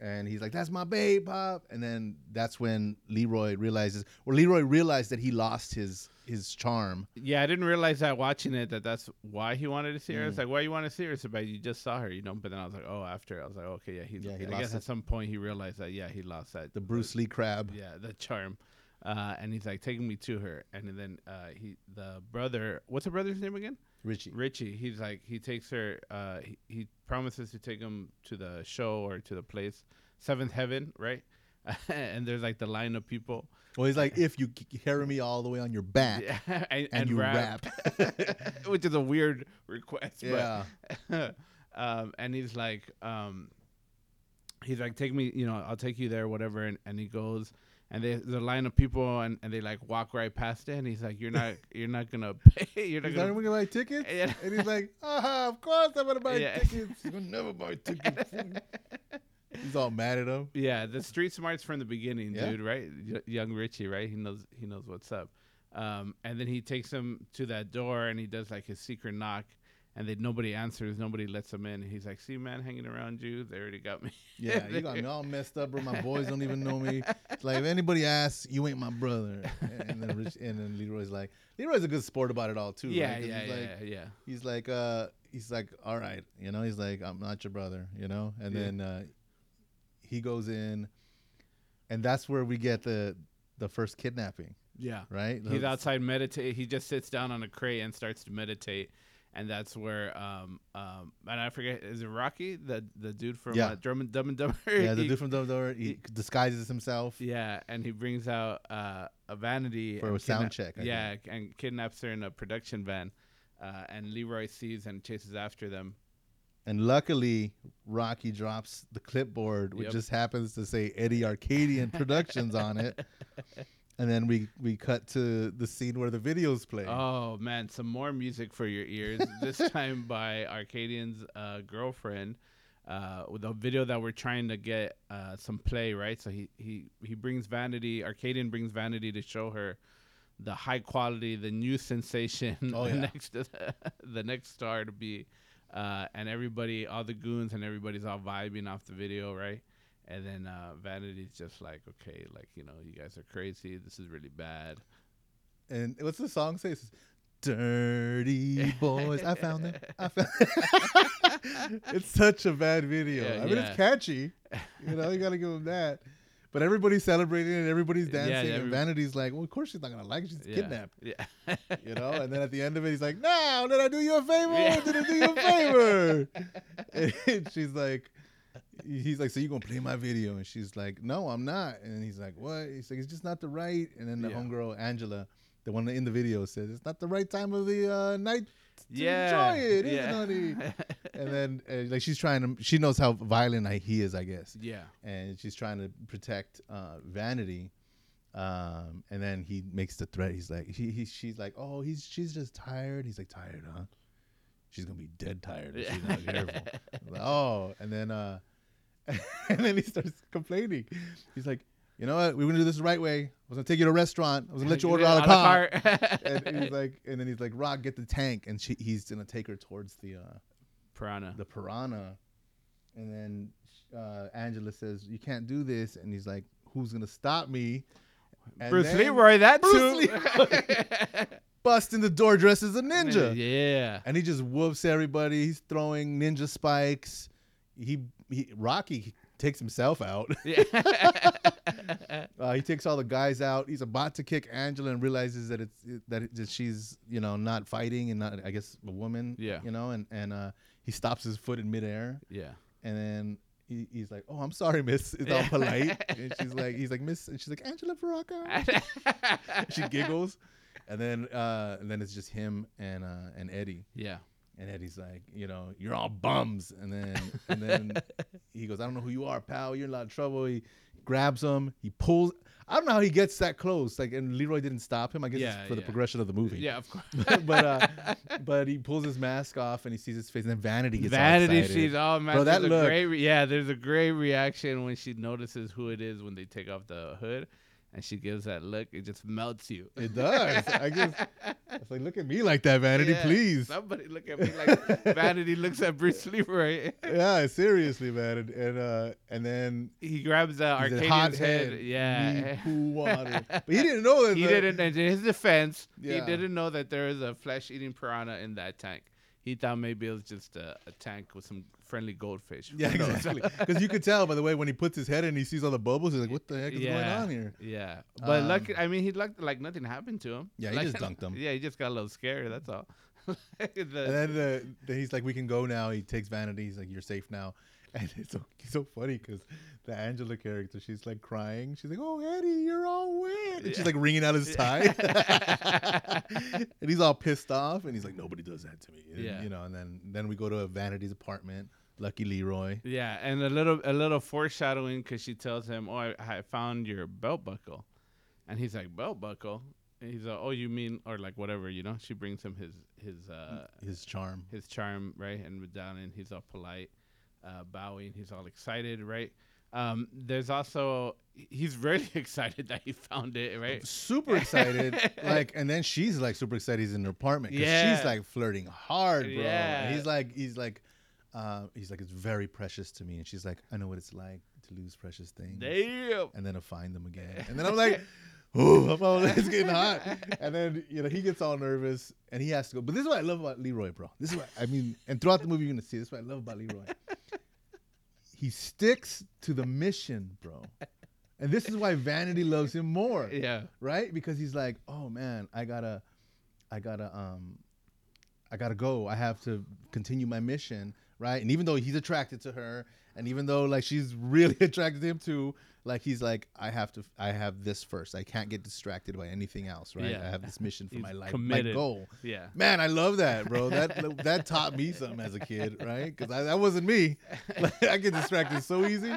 and he's like, "That's my babe, pop." And then that's when Leroy realizes, or Leroy realized that he lost his his charm. Yeah, I didn't realize that watching it that that's why he wanted to see her. It's Mm. like, why you want to see her? It's about you just saw her, you know. But then I was like, oh, after I was like, okay, yeah, he's. Yeah, he I guess it. at some point he realized that yeah, he lost that The Bruce Lee crab. yeah, the charm. Uh, and he's like taking me to her, and then uh, he the brother. What's the brother's name again? Richie. Richie. He's like he takes her. Uh, he, he promises to take him to the show or to the place, Seventh Heaven, right? *laughs* and there's like the line of people. Well, he's like, "If you carry me all the way on your back, *laughs* Yeah, and, and, you rap." *laughs* which is a weird request. yeah. But, um, and he's like, um, he's like, take me, you know, I'll take you there, whatever. And, and he goes, and they, there's a line of people, and, and they like walk right past it. And he's like, you're not, *laughs* you're not gonna pay. You're not He's gonna. "Are gonna buy tickets?" Yeah. And he's like, "Ah, of course I'm gonna buy Yeah. tickets. You're gonna never buy tickets." *laughs* he's all mad at him. Yeah, the street smarts from the beginning, Yeah. dude. Right, Y- young Richie, right? He knows, he knows what's up. Um, and then he takes him to that door, and he does like his secret knock. And then nobody answers, nobody lets him in. He's like, "See, man, hanging around you, they already got me." *laughs* Yeah, you got me all messed up, bro. My boys don't even know me. It's like if anybody asks, you ain't my brother. And then Rich, and then Leroy's like, Leroy's a good sport about it all too. yeah, right? yeah, he's yeah, like, yeah. he's like uh he's like all right you know he's like i'm not your brother you know and Yeah. then uh he goes in and that's where we get the the first kidnapping Yeah. right He's outside meditate. He just sits down on a crate and starts to meditate, and that's where um um and I forget is it Rocky the the dude from Yeah. uh, Drum and Dumb and Dumber? *laughs* yeah the He- dude from Dumb and Dumber he he- disguises himself Yeah, and he brings out uh, a vanity For and a sound check, I yeah, and kidnaps her in a production van, uh, and Leroy sees and chases after them. and luckily rocky drops the clipboard which Yep. just happens to say eddie arkadian productions on it *laughs* and then we we cut to the scene where the videos play. Oh man, some more music for your ears. *laughs* this time by Arkadian's uh, girlfriend. Uh, with a video that we're trying to get uh, some play, right? So he he he brings Vanity. Arkadian brings Vanity to show her the high quality, the new sensation, Oh, *laughs* the yeah. next *laughs* the next star to be, uh, and everybody, all the goons and everybody's all vibing off the video, right? And then uh, Vanity's just like, okay, like you know, you guys are crazy. This is really bad. And what's the song say? It says, Dirty boys, I found them. I found. *laughs* it's such a bad video. Yeah, I mean, yeah. it's catchy. You know, you gotta give them that. But everybody's celebrating and everybody's dancing, yeah, and Vanity's like, "Well, of course she's not gonna like it. She's kidnapped." Yeah. *laughs* You know. And then *laughs* at the end of it, he's like, "Now, did I do you a favor? Did I do you a favor?" and she's like, "He's like, so you gonna play my video?" And she's like, "No, I'm not." And he's like, "What?" He's like, "It's just not the right." And then the Yeah. homegirl Angela, the one in the video, says, "It's not the right time of the uh, night to Yeah. enjoy it, yeah. isn't it?" *laughs* and then uh, like she's trying to, she knows how violent I, he is, I guess, yeah. and she's trying to protect uh, Vanity. Um, and then he makes the threat. He's like, he, he, she's like, oh, he's, she's just tired. He's like, tired, huh? She's gonna be dead tired if she's not *laughs* careful. Like, oh, and then, uh, *laughs* and then he starts complaining. He's like, you know what? We're gonna do this the right way. I was gonna take you to a restaurant. I was gonna let you *laughs* order a la carte. and, *laughs* and he's like, and then he's like, Rock, get the tank, and she, he's gonna take her towards the uh, Piranha. the piranha, and then uh, Angela says, "You can't do this," and he's like, "Who's gonna stop me?" And Bruce Leroy, that Bruce too. busts in the door dressed as a ninja, Yeah. and he just whoops everybody. He's throwing ninja spikes. He, he Rocky takes himself out. *laughs* Yeah. Uh, he takes all the guys out. He's about to kick Angela and realizes that it's that, it, that she's you know not fighting and not I guess a woman. Yeah. You know, and and uh, he stops his foot in midair. yeah. And then he, he's like, "Oh, I'm sorry, Miss." It's all polite, *laughs* and she's like, "He's like Miss," and she's like, "Angela Baraka." *laughs* she giggles, and then uh, and then it's just him and uh, and Eddie, yeah. And Eddie's like, "You know, you're all bums," and then and then *laughs* he goes, "I don't know who you are, pal. You're in a lot of trouble." He grabs him, he pulls. I don't know how he gets that close. Like, and Leroy didn't stop him. I guess Yeah, it's for the progression of the movie. Yeah, of course. *laughs* but uh, *laughs* but he pulls his mask off and he sees his face, and then Vanity gets all Vanity sees oh man, Bro, that look- great re- yeah, there's a great reaction when she notices who it is when they take off the hood and she gives that look, it just melts you. It does. I just, *laughs* it's like, look at me like that, Vanity, Yeah, please. Somebody look at me like *laughs* Vanity looks at Bruce Leroy. Yeah, seriously, man. And and, uh, and then He grabs uh, he said, hot head, head. Yeah. cool water. *laughs* But he didn't know that. he the- didn't in his defense he didn't know that there is a flesh eating piranha in that tank he thought maybe it was just a, a tank with some friendly goldfish Yeah, *laughs* exactly. Because you could tell by the way when he puts his head in, he sees all the bubbles. He's like, "What the heck is going on here?" yeah but Um, lucky i mean he looked like nothing happened to him Yeah, he Like- just *laughs* dunked him. yeah he just got a little scared that's all *laughs* The- And then the, the, he's like, "We can go now." He takes Vanity. He's like, "You're safe now." And it's so, it's so funny because the Angela character, she's like crying. She's like, "Oh, Eddie, you're all wet," and she's like wringing out his tie. and he's all pissed off, and he's like, "Nobody does that to me." And, Yeah. you know. And then then we go to Vanity's apartment. Lucky Leroy. yeah and a little a little foreshadowing because she tells him oh I, I found your belt buckle and he's like belt buckle and he's like oh you mean or like whatever you know she brings him his his uh His charm. his charm, right? And medallion, he's all polite, uh, bowing, he's all excited, right? Um, there's also he's really *laughs* excited that he found it, right? super excited. *laughs* like, and then she's like super excited he's in her apartment because Yeah. she's like flirting hard, bro. Yeah. And he's like, he's like, uh, he's like, it's very precious to me. And she's like, I know what it's like to lose precious things Damn. and then to find them again. *laughs* And then I'm like, oh, I'm all, *laughs* it's getting hot. And then you know he gets all nervous and he has to go. But this is what I love about Leroy, bro. This is what I mean. And throughout the movie, you're gonna see this. is what I love about Leroy. He sticks to the mission, bro. And this is why Vanity loves him more Yeah. right? Because he's like, oh man, I gotta, I gotta, um, I gotta go. I have to continue my mission, right? And even though he's attracted to her, and even though like she's really *laughs* attracted to him too, like he's like, I have to, I have this first. I can't get distracted by anything else, right? Yeah. I have this mission for He's my life, committed. my goal. Yeah. Man, I love that, bro. *laughs* That that taught me something as a kid, right? Because that wasn't me. *laughs* Like, I get distracted so easy.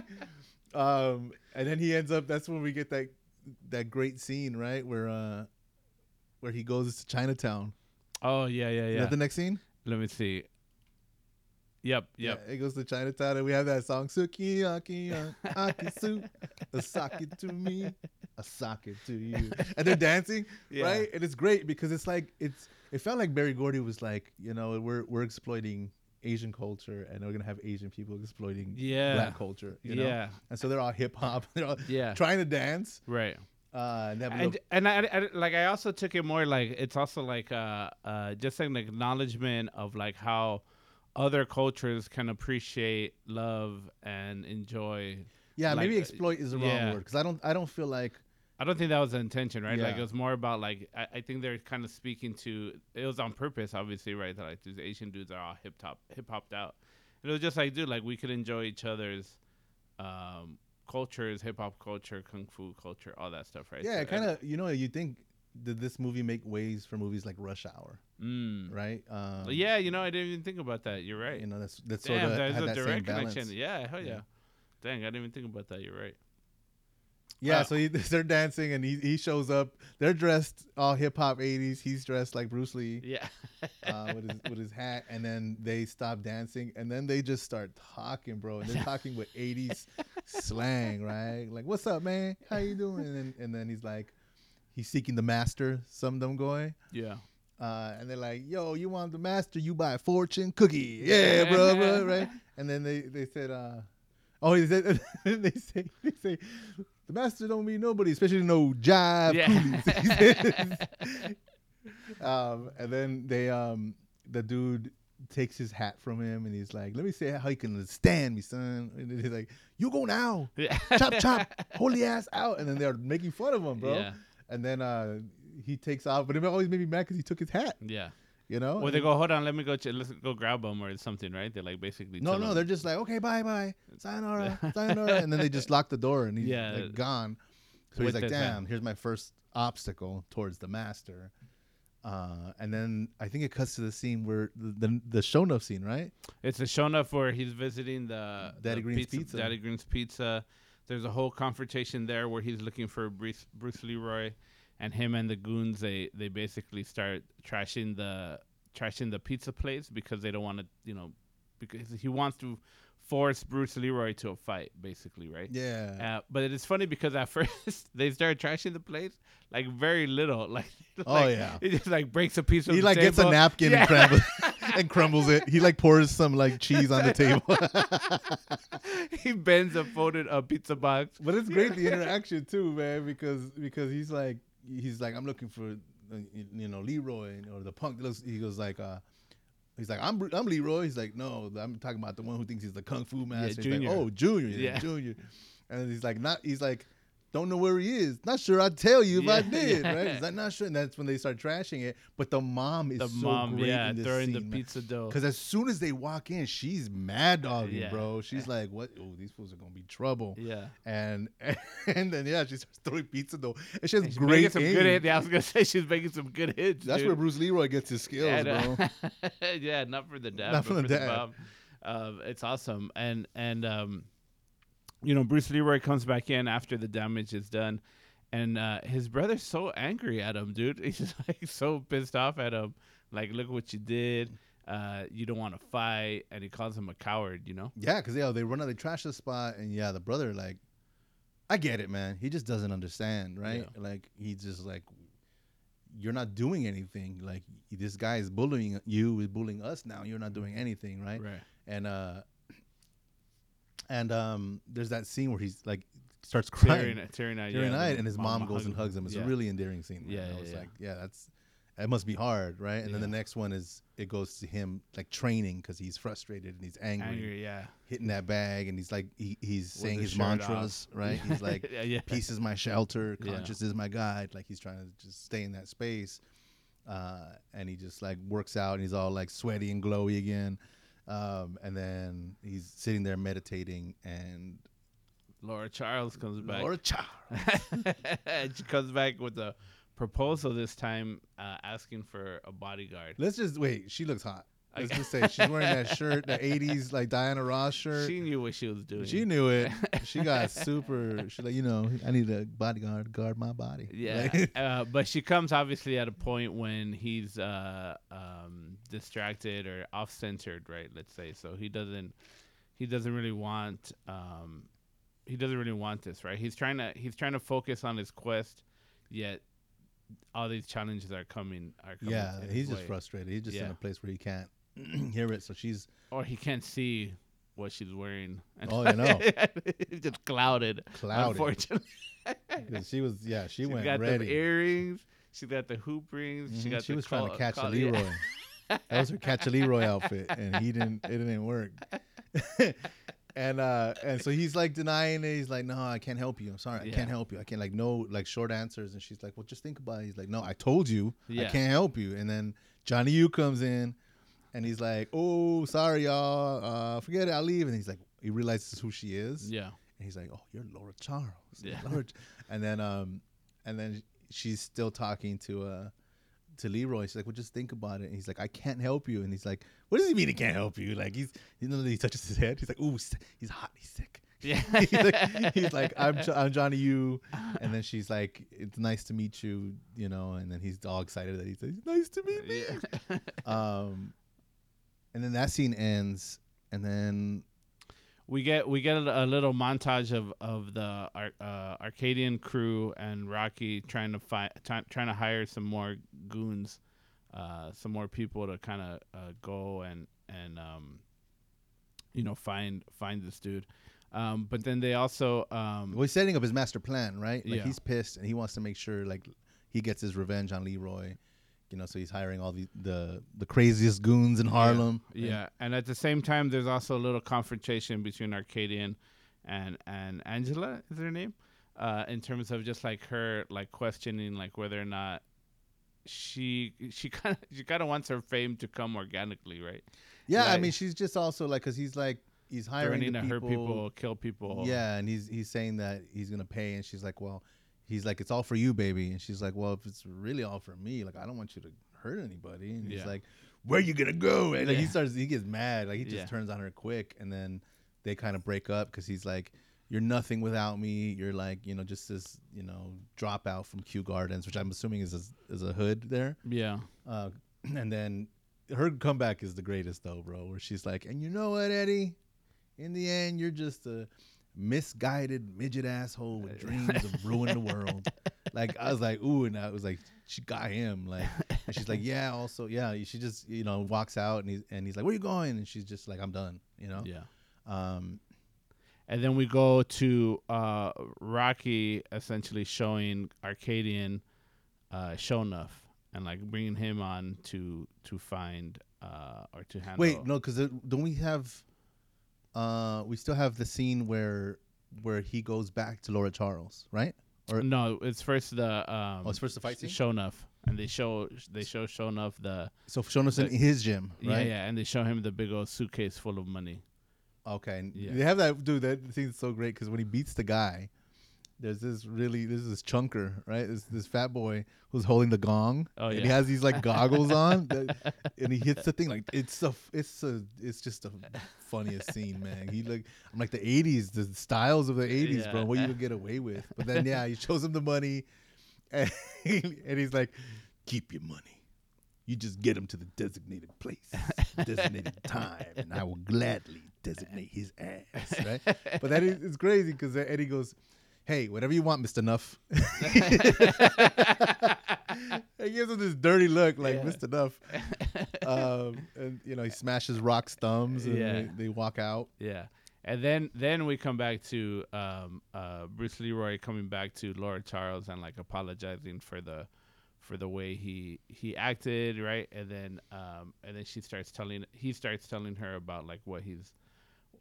Um, and then he ends up. That's when we get that that great scene, right, where uh, where he goes to Chinatown. Oh yeah, yeah, Is yeah. that the next scene? Let me see. Yep, yep. Yeah, it goes to Chinatown, and we have that song "Sukiyaki Akisu," a socket to me, a socket to you, *laughs* and they're dancing, Yeah. right? And it's great because it's like it's. It felt like Berry Gordy was like, you know, we're we're exploiting Asian culture, and we're gonna have Asian people exploiting Yeah. black culture, you know? yeah, And so they're all hip hop, *laughs* they're all yeah. trying to dance, Right. uh, and they have a and little- and I, I like I also took it more like it's also like uh uh just an acknowledgement of like how other cultures can appreciate love and enjoy. yeah, maybe like, uh, exploit is the wrong yeah. word because I don't I don't feel like I don't think that was the intention, right? Like it was more about like I, I think they're kind of speaking to it was on purpose, obviously, right? That like these Asian dudes are all hip hop hip hopped out. And it was just like, dude, like we could enjoy each other's um cultures, hip hop culture, kung fu culture, all that stuff, right? yeah, So, kind of you know you think did this movie make ways for movies like Rush Hour, Mm. right? Um, yeah, you know, I didn't even think about that. You're right. you know that's that's sort Damn, of there's had a that same direct balance. connection. Yeah, hell yeah. Yeah. Dang, I didn't even think about that. You're right. Yeah, Uh, so he, *laughs* they're dancing and he he shows up. They're dressed all hip hop '80s. He's dressed like Bruce Lee Yeah. uh, *laughs* with his with his hat, and then they stop dancing, and then they just start talking, bro. And they're *laughs* talking with '80s slang, right? Like, "What's up, man? How you doing?" And then, and then he's like, he's seeking the master. Some of them going. yeah. Uh, and they're like, "Yo, you want the master? You buy a fortune cookie, yeah, bro, bro, *laughs* right?" And then they they said, uh, "Oh, *laughs* he said, they say they say the master don't mean nobody, especially no jive Yeah. *laughs* um, and then they um the dude takes his hat from him and he's like, "Let me see how you can understand me, son." And he's like, "You go now, Yeah. chop chop, holy ass out." And then they're making fun of him, bro. Yeah. And then uh, he takes off, but it always made me mad because he took his hat. Yeah. You know? Or they go, hold on, let me go. Ch- let's go grab him or something, right? They're like basically. No, no, him- they're just like, okay, bye, bye, sayonara, *laughs* sayonara, and then they just lock the door and he's Yeah. like gone. So With he's like, damn, here's my first obstacle towards the master. Uh, and then I think it cuts to the scene where the the, the Sho'nuff scene, right? It's a shown up where he's visiting the Daddy the Green's Pizza. Daddy Green's Pizza. There's a whole confrontation there where he's looking for Bruce, Bruce Leroy, and him and the goons they they basically start trashing the trashing the pizza place because they don't want to you know because he wants to force Bruce Leroy to a fight basically right. Yeah. Uh, but it is funny because at *laughs* first they start trashing the place like very little, *laughs* like, Oh, like, yeah. he just like breaks a piece of he like gets a napkin Yeah. and crumbles *laughs* *laughs* and crumbles it. He like pours some like cheese on the table. *laughs* he bends a folded a pizza box. But it's great the interaction too, man, because because he's like he's like I'm looking for uh, you know Leroy or the punk. He goes like uh he's like I'm I'm Leroy. He's like no, I'm talking about the one who thinks he's the kung fu master. he's Junior. like oh Junior, yeah, Yeah. Junior. And he's like not. He's like don't know where he is. Not sure. I'd tell you if I did. yeah. Right? *laughs* He's like not sure. And that's when they start trashing it. But the mom is The so mom, great yeah, in this throwing the scene, man. pizza dough. Because as soon as they walk in, she's mad dogging, Yeah. bro. She's like, "What? Oh, these fools are gonna be trouble." Yeah. and *laughs* and then yeah, she starts throwing pizza dough, and she has She's great making some aim. good hits. Yeah, I was gonna *laughs* say she's making some good hits. That's dude. where Bruce Leroy gets his skills, yeah, bro. yeah, not for the dad, Not but for the dad. the mom. Um, it's awesome, and and um, you know, Bruce Leroy comes back in after the damage is done, and uh, his brother's so angry at him, dude. *laughs* He's just like so pissed off at him. Like, look what you did. Uh, you don't want to fight, and he calls him a coward. You know. Yeah, because yeah, they run out, they trash the spot, and yeah, the brother like, I get it, man. He just doesn't understand, right? Like he's just like, you're not doing anything. Like this guy is bullying you, is bullying us now. You're not doing anything, right? Right. And uh, and um, there's that scene where he's like starts crying. Out, Tearing yeah, and his mom goes and hugs him. It's Yeah. a really endearing scene. man. Yeah, I yeah, was yeah. like, yeah, that's that must be hard, right? And then the next one is it goes to him like training because he's frustrated and he's angry, angry. Yeah. hitting that bag, and he's like he, he's With saying his mantras, right? He's *laughs* like, yeah, yeah. peace is my shelter, Yeah. conscious is my guide. Like he's trying to just stay in that space, uh, and he just like works out, and he's all like sweaty and glowy again. Um, and then he's sitting there meditating, and Laura Charles comes back. Laura Charles. *laughs* she comes back with a proposal this time, uh, asking for a bodyguard. Let's just wait. She looks hot. Let's just say she's wearing that shirt, the '80s like Diana Ross *laughs* shirt. She knew what she was doing. She knew it. *laughs* She got super. She's like, you know, I need a bodyguard guard my body. Yeah, Like, uh, *laughs* but she comes obviously at a point when he's uh, um, distracted or off-centered, right? Let's say so. He doesn't. He doesn't really want. Um, he doesn't really want this, right? He's trying to. He's trying to focus on his quest, yet all these challenges are coming. Are coming yeah, he's just way. frustrated. He's just in a place where he can't *clears throat* hear it. So she's or he can't see what she's wearing. And *laughs* Oh, you know. *laughs* it's just clouded. clouded. Unfortunately, *laughs* She was, yeah, she she went got ready. the earrings. She got the hoop rings. She Mhm, got. she was trying to catch a col- yeah. Leroy. that was her catch a Leroy outfit, and he didn't. It didn't work. and uh, and so he's like denying it. He's like, "No, I can't help you. I'm sorry, I Yeah. can't help you. I can't like no like short answers." And she's like, "Well, just think about it." He's like, "No, I told you, I can't help you." And then Johnny U comes in, and he's like, "Oh, sorry, y'all. Uh, forget it. I'll leave." And he's like, he realizes who she is. Yeah. And he's like, "Oh, you're Laura Charles." Yeah. Laura And then um, and then she's still talking to uh to Leroy. She's like, "Well, just think about it." And he's like, "I can't help you." And he's like, "What does he mean he can't help you?" Like he's you know he touches his head. He's like, "Ooh, he's hot. He's sick." *laughs* Yeah. he's, like, he's like, "I'm I'm Johnny Yu," and then she's like, "It's nice to meet you," you know. And then he's all excited that he says, "Nice to meet me." yeah. *laughs* Um, and then that scene ends, and then we get we get a, a little montage of of the uh, Arkadian crew and Rocky trying to find trying trying to hire some more goons, uh, some more people to kind of uh, go and and um, you know find find this dude. Um, but then they also um, Well, he's setting up his master plan, right? Like Yeah. he's pissed and he wants to make sure like he gets his revenge on Leroy. You know, so he's hiring all the the, the craziest goons in Harlem. Yeah, and at the same time, there's also a little confrontation between Arkadian and and Angela is her name, uh, in terms of just like her like questioning like whether or not she she *laughs* kind of she kind of wants her fame to come organically, right? Yeah, I mean, she's just also like because he's like he's hiring Threatening the to people. hurt people, kill people. Yeah, and he's he's saying that he's gonna pay, and she's like, well, he's like, it's all for you, baby, and she's like, well, if it's really all for me, like I don't want you to hurt anybody, and he's Yeah. like, where you gonna go? And like he starts, he gets mad, like he just Yeah. turns on her quick, and then they kind of break up because he's like. You're nothing without me. You're like, you know, just this, you know, dropout from Kew Gardens, which I'm assuming is a, is a hood there. yeah, Uh, *clears throat* and then her comeback is the greatest though, bro. Where she's like, "And you know what, Eddie? In the end, you're just a misguided midget asshole with *laughs* dreams of ruining the world." Like I was like, "Ooh," and I was like, "She got him." Like, and she's like, *laughs* "Yeah." Also, yeah. She just, you know, walks out and he's and he's like, "Where you going?" And she's just like, "I'm done." You know. yeah. Um, And then we go to uh, Rocky essentially showing Arkadian uh, Sho'nuff and like bringing him on to to find uh, or to handle. wait, no, because don't we have? Uh, we still have the scene where where he goes back to Laura Charles, right? Or No, it's first the um Oh, it's first the fight scene? Sho'nuff, and they show they show Sho'nuff the So Sho'nuff's in his gym, yeah right? yeah, and they show him the big old suitcase full of money. Okay. And Yeah. They have that dude. That scene's so great because when he beats the guy, there's this really there's this chunker, right? This this fat boy who's holding the gong. Oh, and yeah. he has these like goggles *laughs* on, that, and he hits the thing like it's a it's a it's just the funniest scene, man. He like I'm like the '80s, the styles of the '80s, bro. What you would get away with? But then yeah, he *laughs* shows him the money, and, and he's like, "Keep your money." You just get him to the designated place, designated *laughs* time, and I will gladly designate his ass. Right? But that is it's crazy because Eddie goes, "Hey, whatever you want, Mister Nuff." *laughs* he gives him this dirty look, like Yeah. Mister Nuff. Um, and you know he smashes Rock's thumbs, and Yeah. they, they walk out. Yeah. And then then we come back to um, uh, Bruce Leroy coming back to Laura Charles and like apologizing for the for the way he he acted, right? And then um, and then she starts telling he starts telling her about like what he's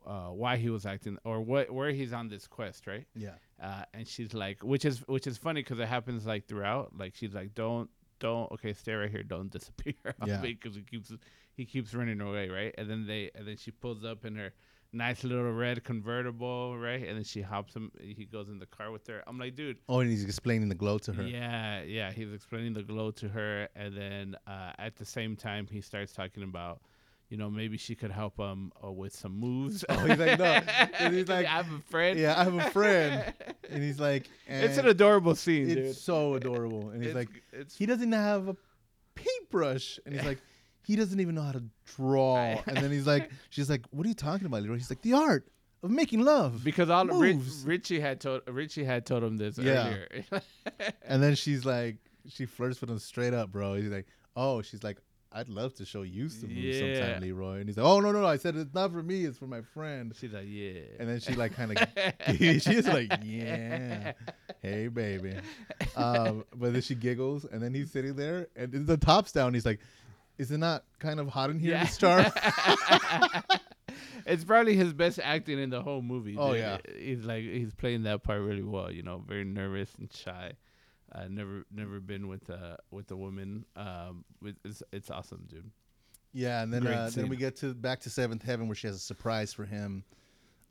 uh, why he was acting or what where he's on this quest, right? Yeah. Uh, and she's like, which is which is funny because it happens like throughout. Like she's like, don't don't okay, stay right here, don't *laughs* disappear Yeah. because he keeps he keeps running away, right? And then they and then she pulls up in her nice little red convertible, right? And then she hops him. He goes in the car with her. I'm like, dude. Oh, and he's explaining the glow to her. Yeah, yeah. He's explaining the glow to her, and then uh, at the same time, he starts talking about, you know, maybe she could help him uh, with some moves. *laughs* Oh, he's like, no. And *laughs* he's like, I have a friend. yeah, I have a friend, *laughs* and he's like, It's an adorable scene, it's dude. so adorable, and he's It's- like, it's he doesn't have a paintbrush, and he's like, he doesn't even know how to draw, and then he's like, she's like, what are you talking about, Leroy? He's like, the art of making love, because all Ri- moves. Richie had told Richie had told him this Yeah. earlier. and then she's like, she flirts with him straight up, bro. He's like, oh, she's like. I'd love to show you some moves Yeah. sometime, Leroy. And he's like, "Oh no, no, no! I said it's not for me; it's for my friend." She's like, yeah. And then she like kind of, she's like, "Yeah, hey baby," um, but then she giggles, and then he's sitting there, and the top's down. He's like, "Is it not kind of hot in here, Yeah. to start?" *laughs* *laughs* it's probably his best acting in the whole movie. Oh, dude. yeah. he's like he's playing that part really well. You know, very nervous and shy. Uh, never never been with a with a woman. Um, with, it's it's awesome, dude. yeah, and then uh, then we get to back to Seventh Heaven, where she has a surprise for him,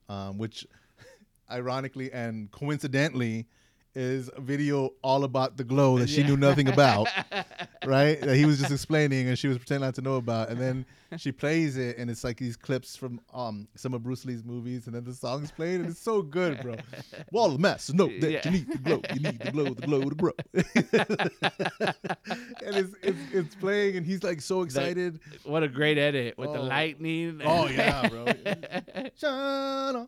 um, which, *laughs* ironically and coincidentally, is a video all about the glow that she Yeah. knew nothing about. *laughs* right? That he was just explaining and she was pretending not to know about. And then she plays it and it's like these clips from um some of Bruce Lee's movies and then the song's played and it's so good, bro. *laughs* Wall of know that Yeah. you need the glow, you need the glow, the glow the grow. *laughs* and it's, it's it's playing and he's like so excited. What a great edit with the Oh. lightning. Oh yeah, bro. Shine on.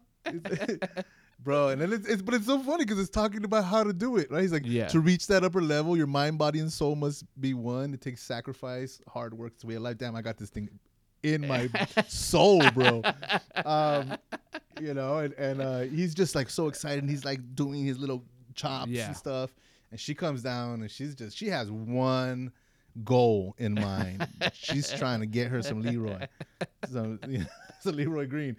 Bro, and then it's, it's but it's so funny because it's talking about how to do it, right? He's like, Yeah. to reach that upper level, your mind, body, and soul must be one. It takes sacrifice, hard work to be a life. Damn, I got this thing in my *laughs* soul, bro. Um, you know, and and uh, he's just like so excited. And he's like doing his little chops Yeah. and stuff. And she comes down and she's just she has one goal in mind. *laughs* she's trying to get her some Leroy, some you know, *laughs* some Leroy Green,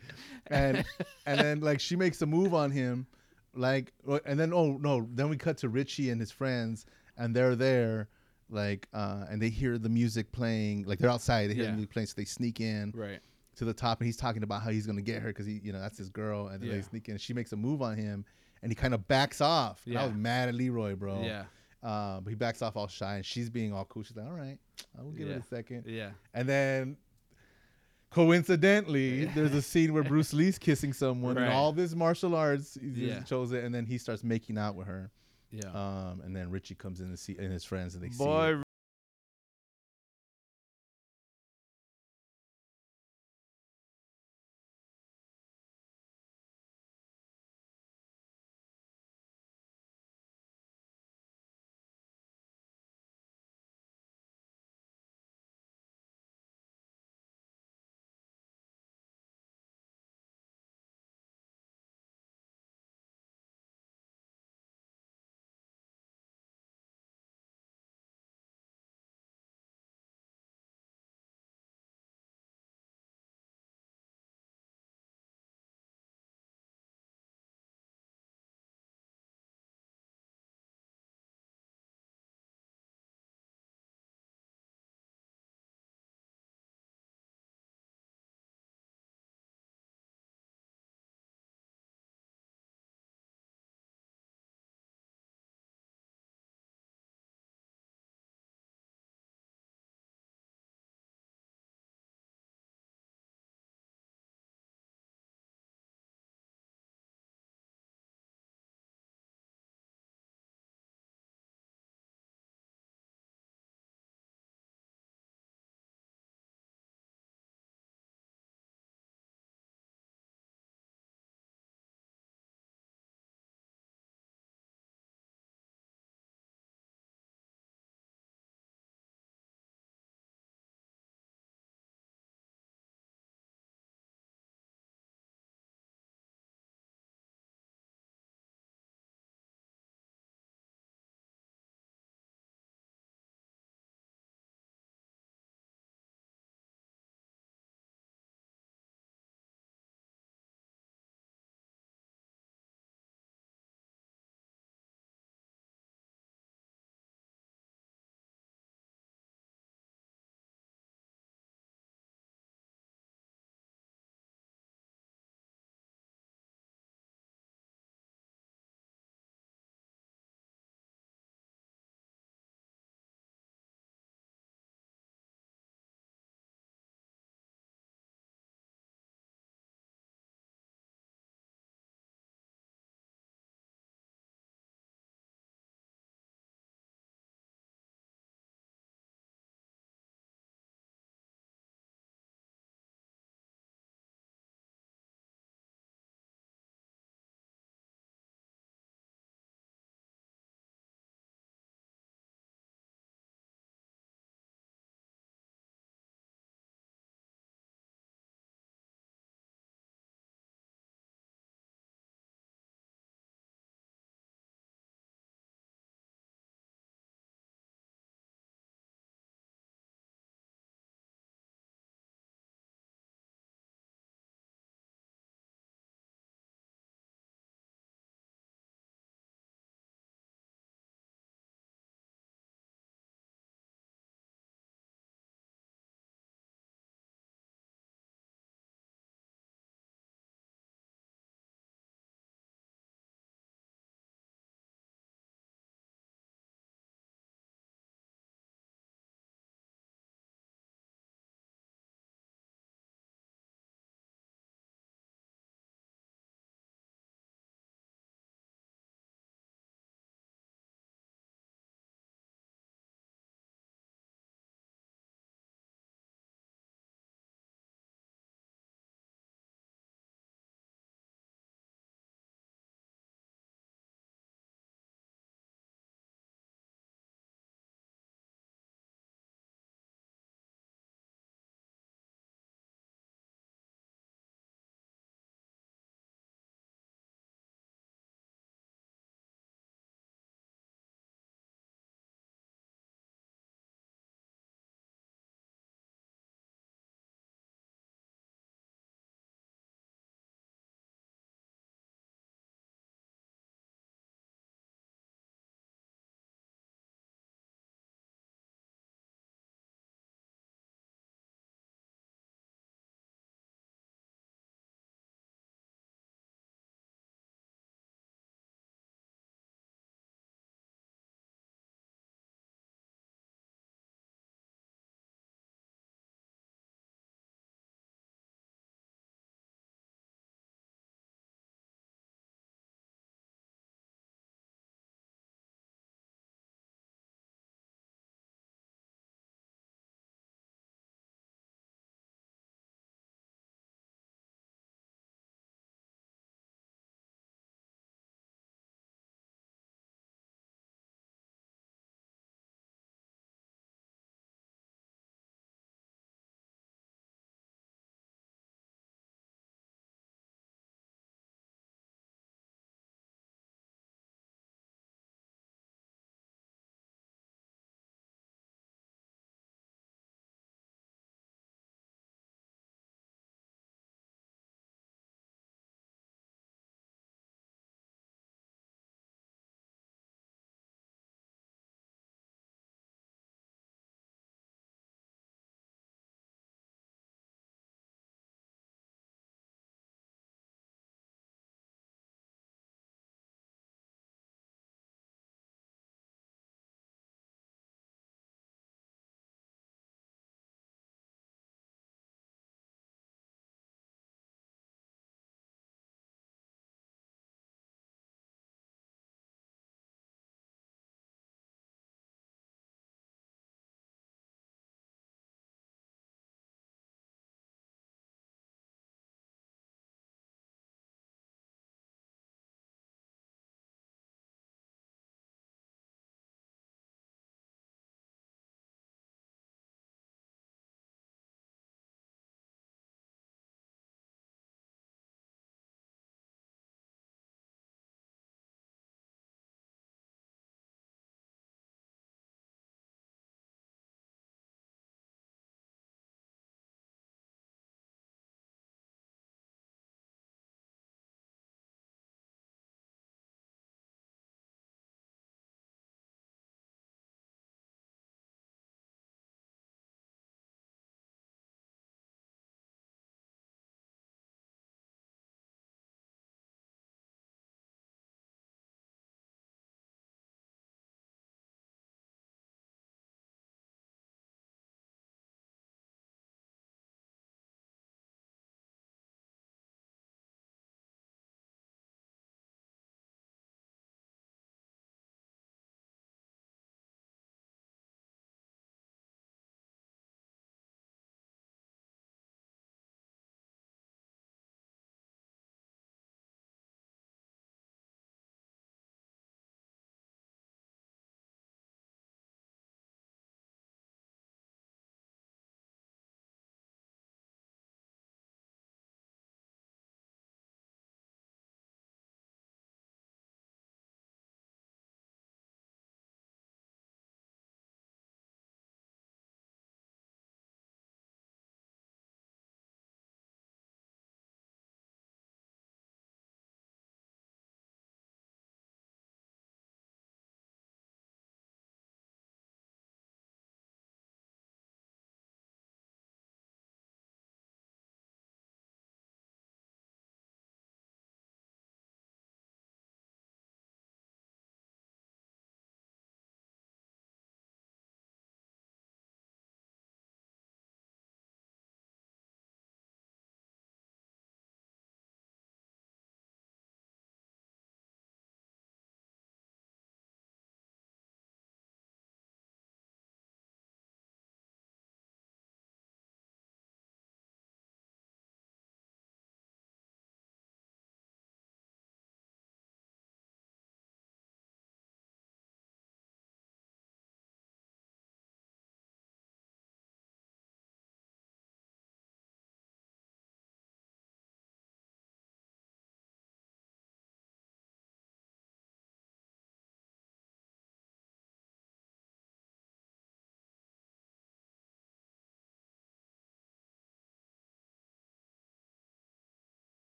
and and then like she makes a move on him, like uh, and then oh no, then we cut to Richie and his friends, and they're there. Like uh, and they hear the music playing, like they're outside. They hear Yeah. the music playing, so they sneak in right. to the top and he's talking about how he's gonna get her because he you know that's his girl and then they sneak in she makes a move on him and he kind of backs off and I was mad at Leroy bro Yeah. uh, but he backs off all shy and she's being all cool she's like all right I will give Yeah. it a second Yeah. and then coincidentally *laughs* there's a scene where Bruce Lee's kissing someone and all this martial arts he Yeah. chose it and then he starts making out with her Yeah. um, and then Richie comes in to see and his friends and they see. Boy,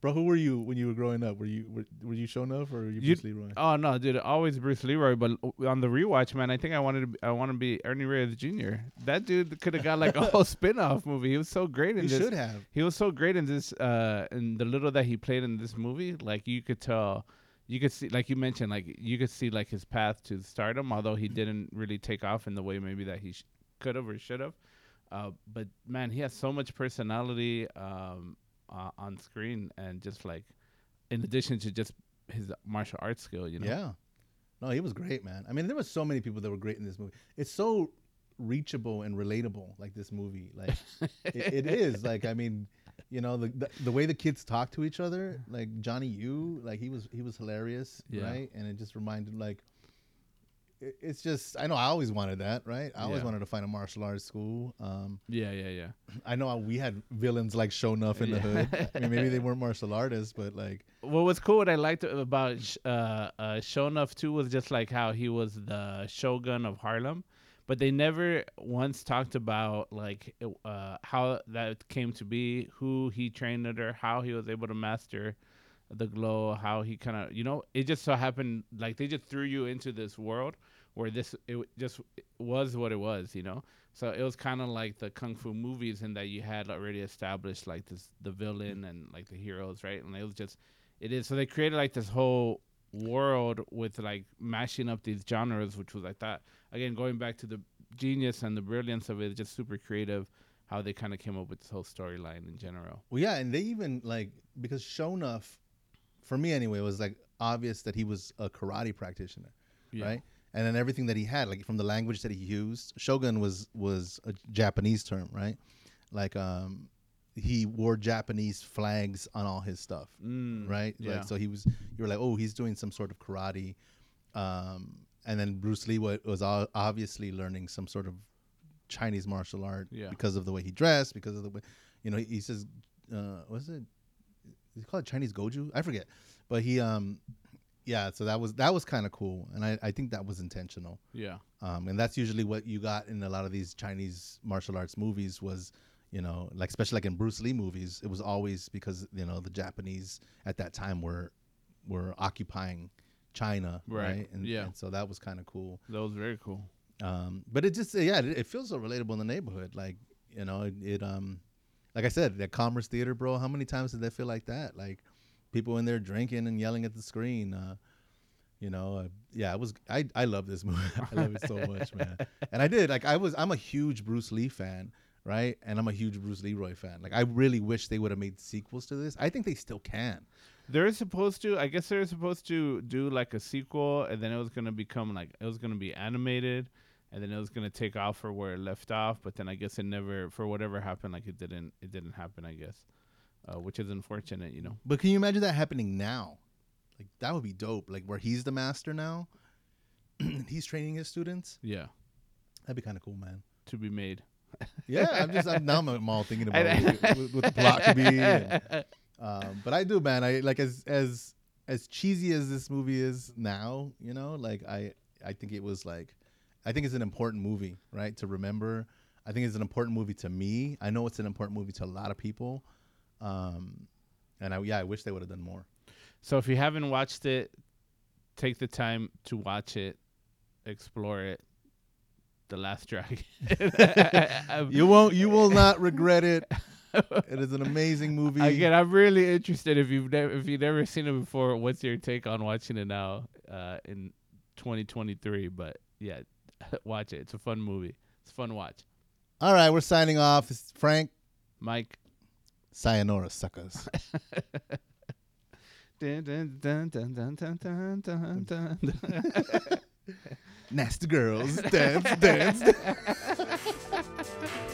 Bro, who were you when you were growing up? Were you were, were you Sho'nuff or were you You- Bruce Leroy? Oh no, dude! Always Bruce Leroy, but on the rewatch, man, I think I wanted to. Be, I want to be Ernie Reyes Jr. That dude could have got like a *laughs* whole spin-off movie. He was so great in You this. should have. He was so great in this. Uh, in the little that he played in this movie, like you could tell, you could see, like you mentioned, like you could see like his path to stardom. Although he didn't really take off in the way maybe that he sh- could have or should have. Uh, but man, he has so much personality um, uh, on screen, and just like, in addition to just his martial arts skill, you know. Yeah. No, he was great, man. I mean, there were so many people that were great in this movie. It's so reachable and relatable, like this movie. Like *laughs* it, it is. Like I mean, you know, the, the the way the kids talk to each other, like Johnny Yu, like he was he was hilarious, Yeah. right? And it just reminded like it's just I know I always wanted that, right? I always Yeah. wanted to find a martial arts school. Um, Yeah, yeah, yeah. I know we had villains like Sho'nuff in the hood. I mean, maybe they *laughs* weren't martial artists, but like What was cool, what I liked about uh, uh, Sho'nuff too, was just like how he was the shogun of Harlem, but they never once talked about like uh, how that came to be, who he trained under, how he was able to master the glow, how he kind of, you know, it just so happened like they just threw you into this world where this it just was what it was, you know. So it was kind of like the kung fu movies in that you had already established like this the villain mm. and like the heroes, right? And it was just it is so they created like this whole world with like mashing up these genres, which was I thought again going back to the genius and the brilliance of it, just super creative how they kind of came up with this whole storyline in general. Well, yeah, and they even like because Sho'nuff, for me anyway, was like obvious that he was a karate practitioner, Yeah. right? And then everything that he had, like from the language that he used, Shogun was was a Japanese term, right? Like um, he wore Japanese flags on all his stuff, Mm, right? Yeah. Like so he was, you were like, oh, he's doing some sort of karate, um, and then Bruce Lee was obviously learning some sort of Chinese martial art Yeah. because of the way he dressed, because of the way, you know, he, he says, uh, was it? He called it Chinese goju. I forget, but he, um, yeah. So that was that was kind of cool, and I, I think that was intentional. yeah. Um, and that's usually what you got in a lot of these Chinese martial arts movies was, you know, like especially like in Bruce Lee movies, it was always because you know the Japanese at that time were were occupying China, Right. right? And, Yeah. and so that was kind of cool. That was very cool. Um, but it just yeah, it, it feels so relatable in the neighborhood. Like you know, it, it um, like I said, that Commerce Theater, bro. How many times did they feel like that? Like people in there drinking and yelling at the screen. Uh, you know, uh, yeah, it was. I I love this *laughs* movie. I love it so much, man. *laughs* And I did. Like I was. I'm a huge Bruce Lee fan, right? And I'm a huge Bruce Leroy fan. Like I really wish they would have made sequels to this. I think they still can. They're supposed to. I guess they're supposed to do like a sequel, and then it was gonna become like it was gonna be animated, and then it was gonna take off for where it left off. But then I guess it never, for whatever happened, like it didn't. It didn't happen. I guess, uh, which is unfortunate. You know. But can you imagine that happening now? Like that would be dope. Like where he's the master now, *clears throat* he's training his students. Yeah. That'd be kind of cool, man. To be made. Yeah, I'm just I'm, now I'm all thinking *laughs* about what, what, the plot could be. and, *laughs* um, but I do, man. I like as as as cheesy as this movie is now. You know, like I I think it was like I think it's an important movie, right? To remember. I think it's an important movie to me. I know it's an important movie to a lot of people. Um, and I yeah, I wish they would have done more. So if you haven't watched it, take the time to watch it, explore it. The Last Dragon. *laughs* You won't. You will not regret it. It is an amazing movie. Again, I'm really interested if you've never if you've never seen it before. What's your take on watching it now uh, in 2023? But yeah, *laughs* watch it. It's a fun movie. It's a fun watch. All right, we're signing off. It's Frank. Mike. Sayonara, suckers. Nasty girls, *laughs* dance, dance. *laughs*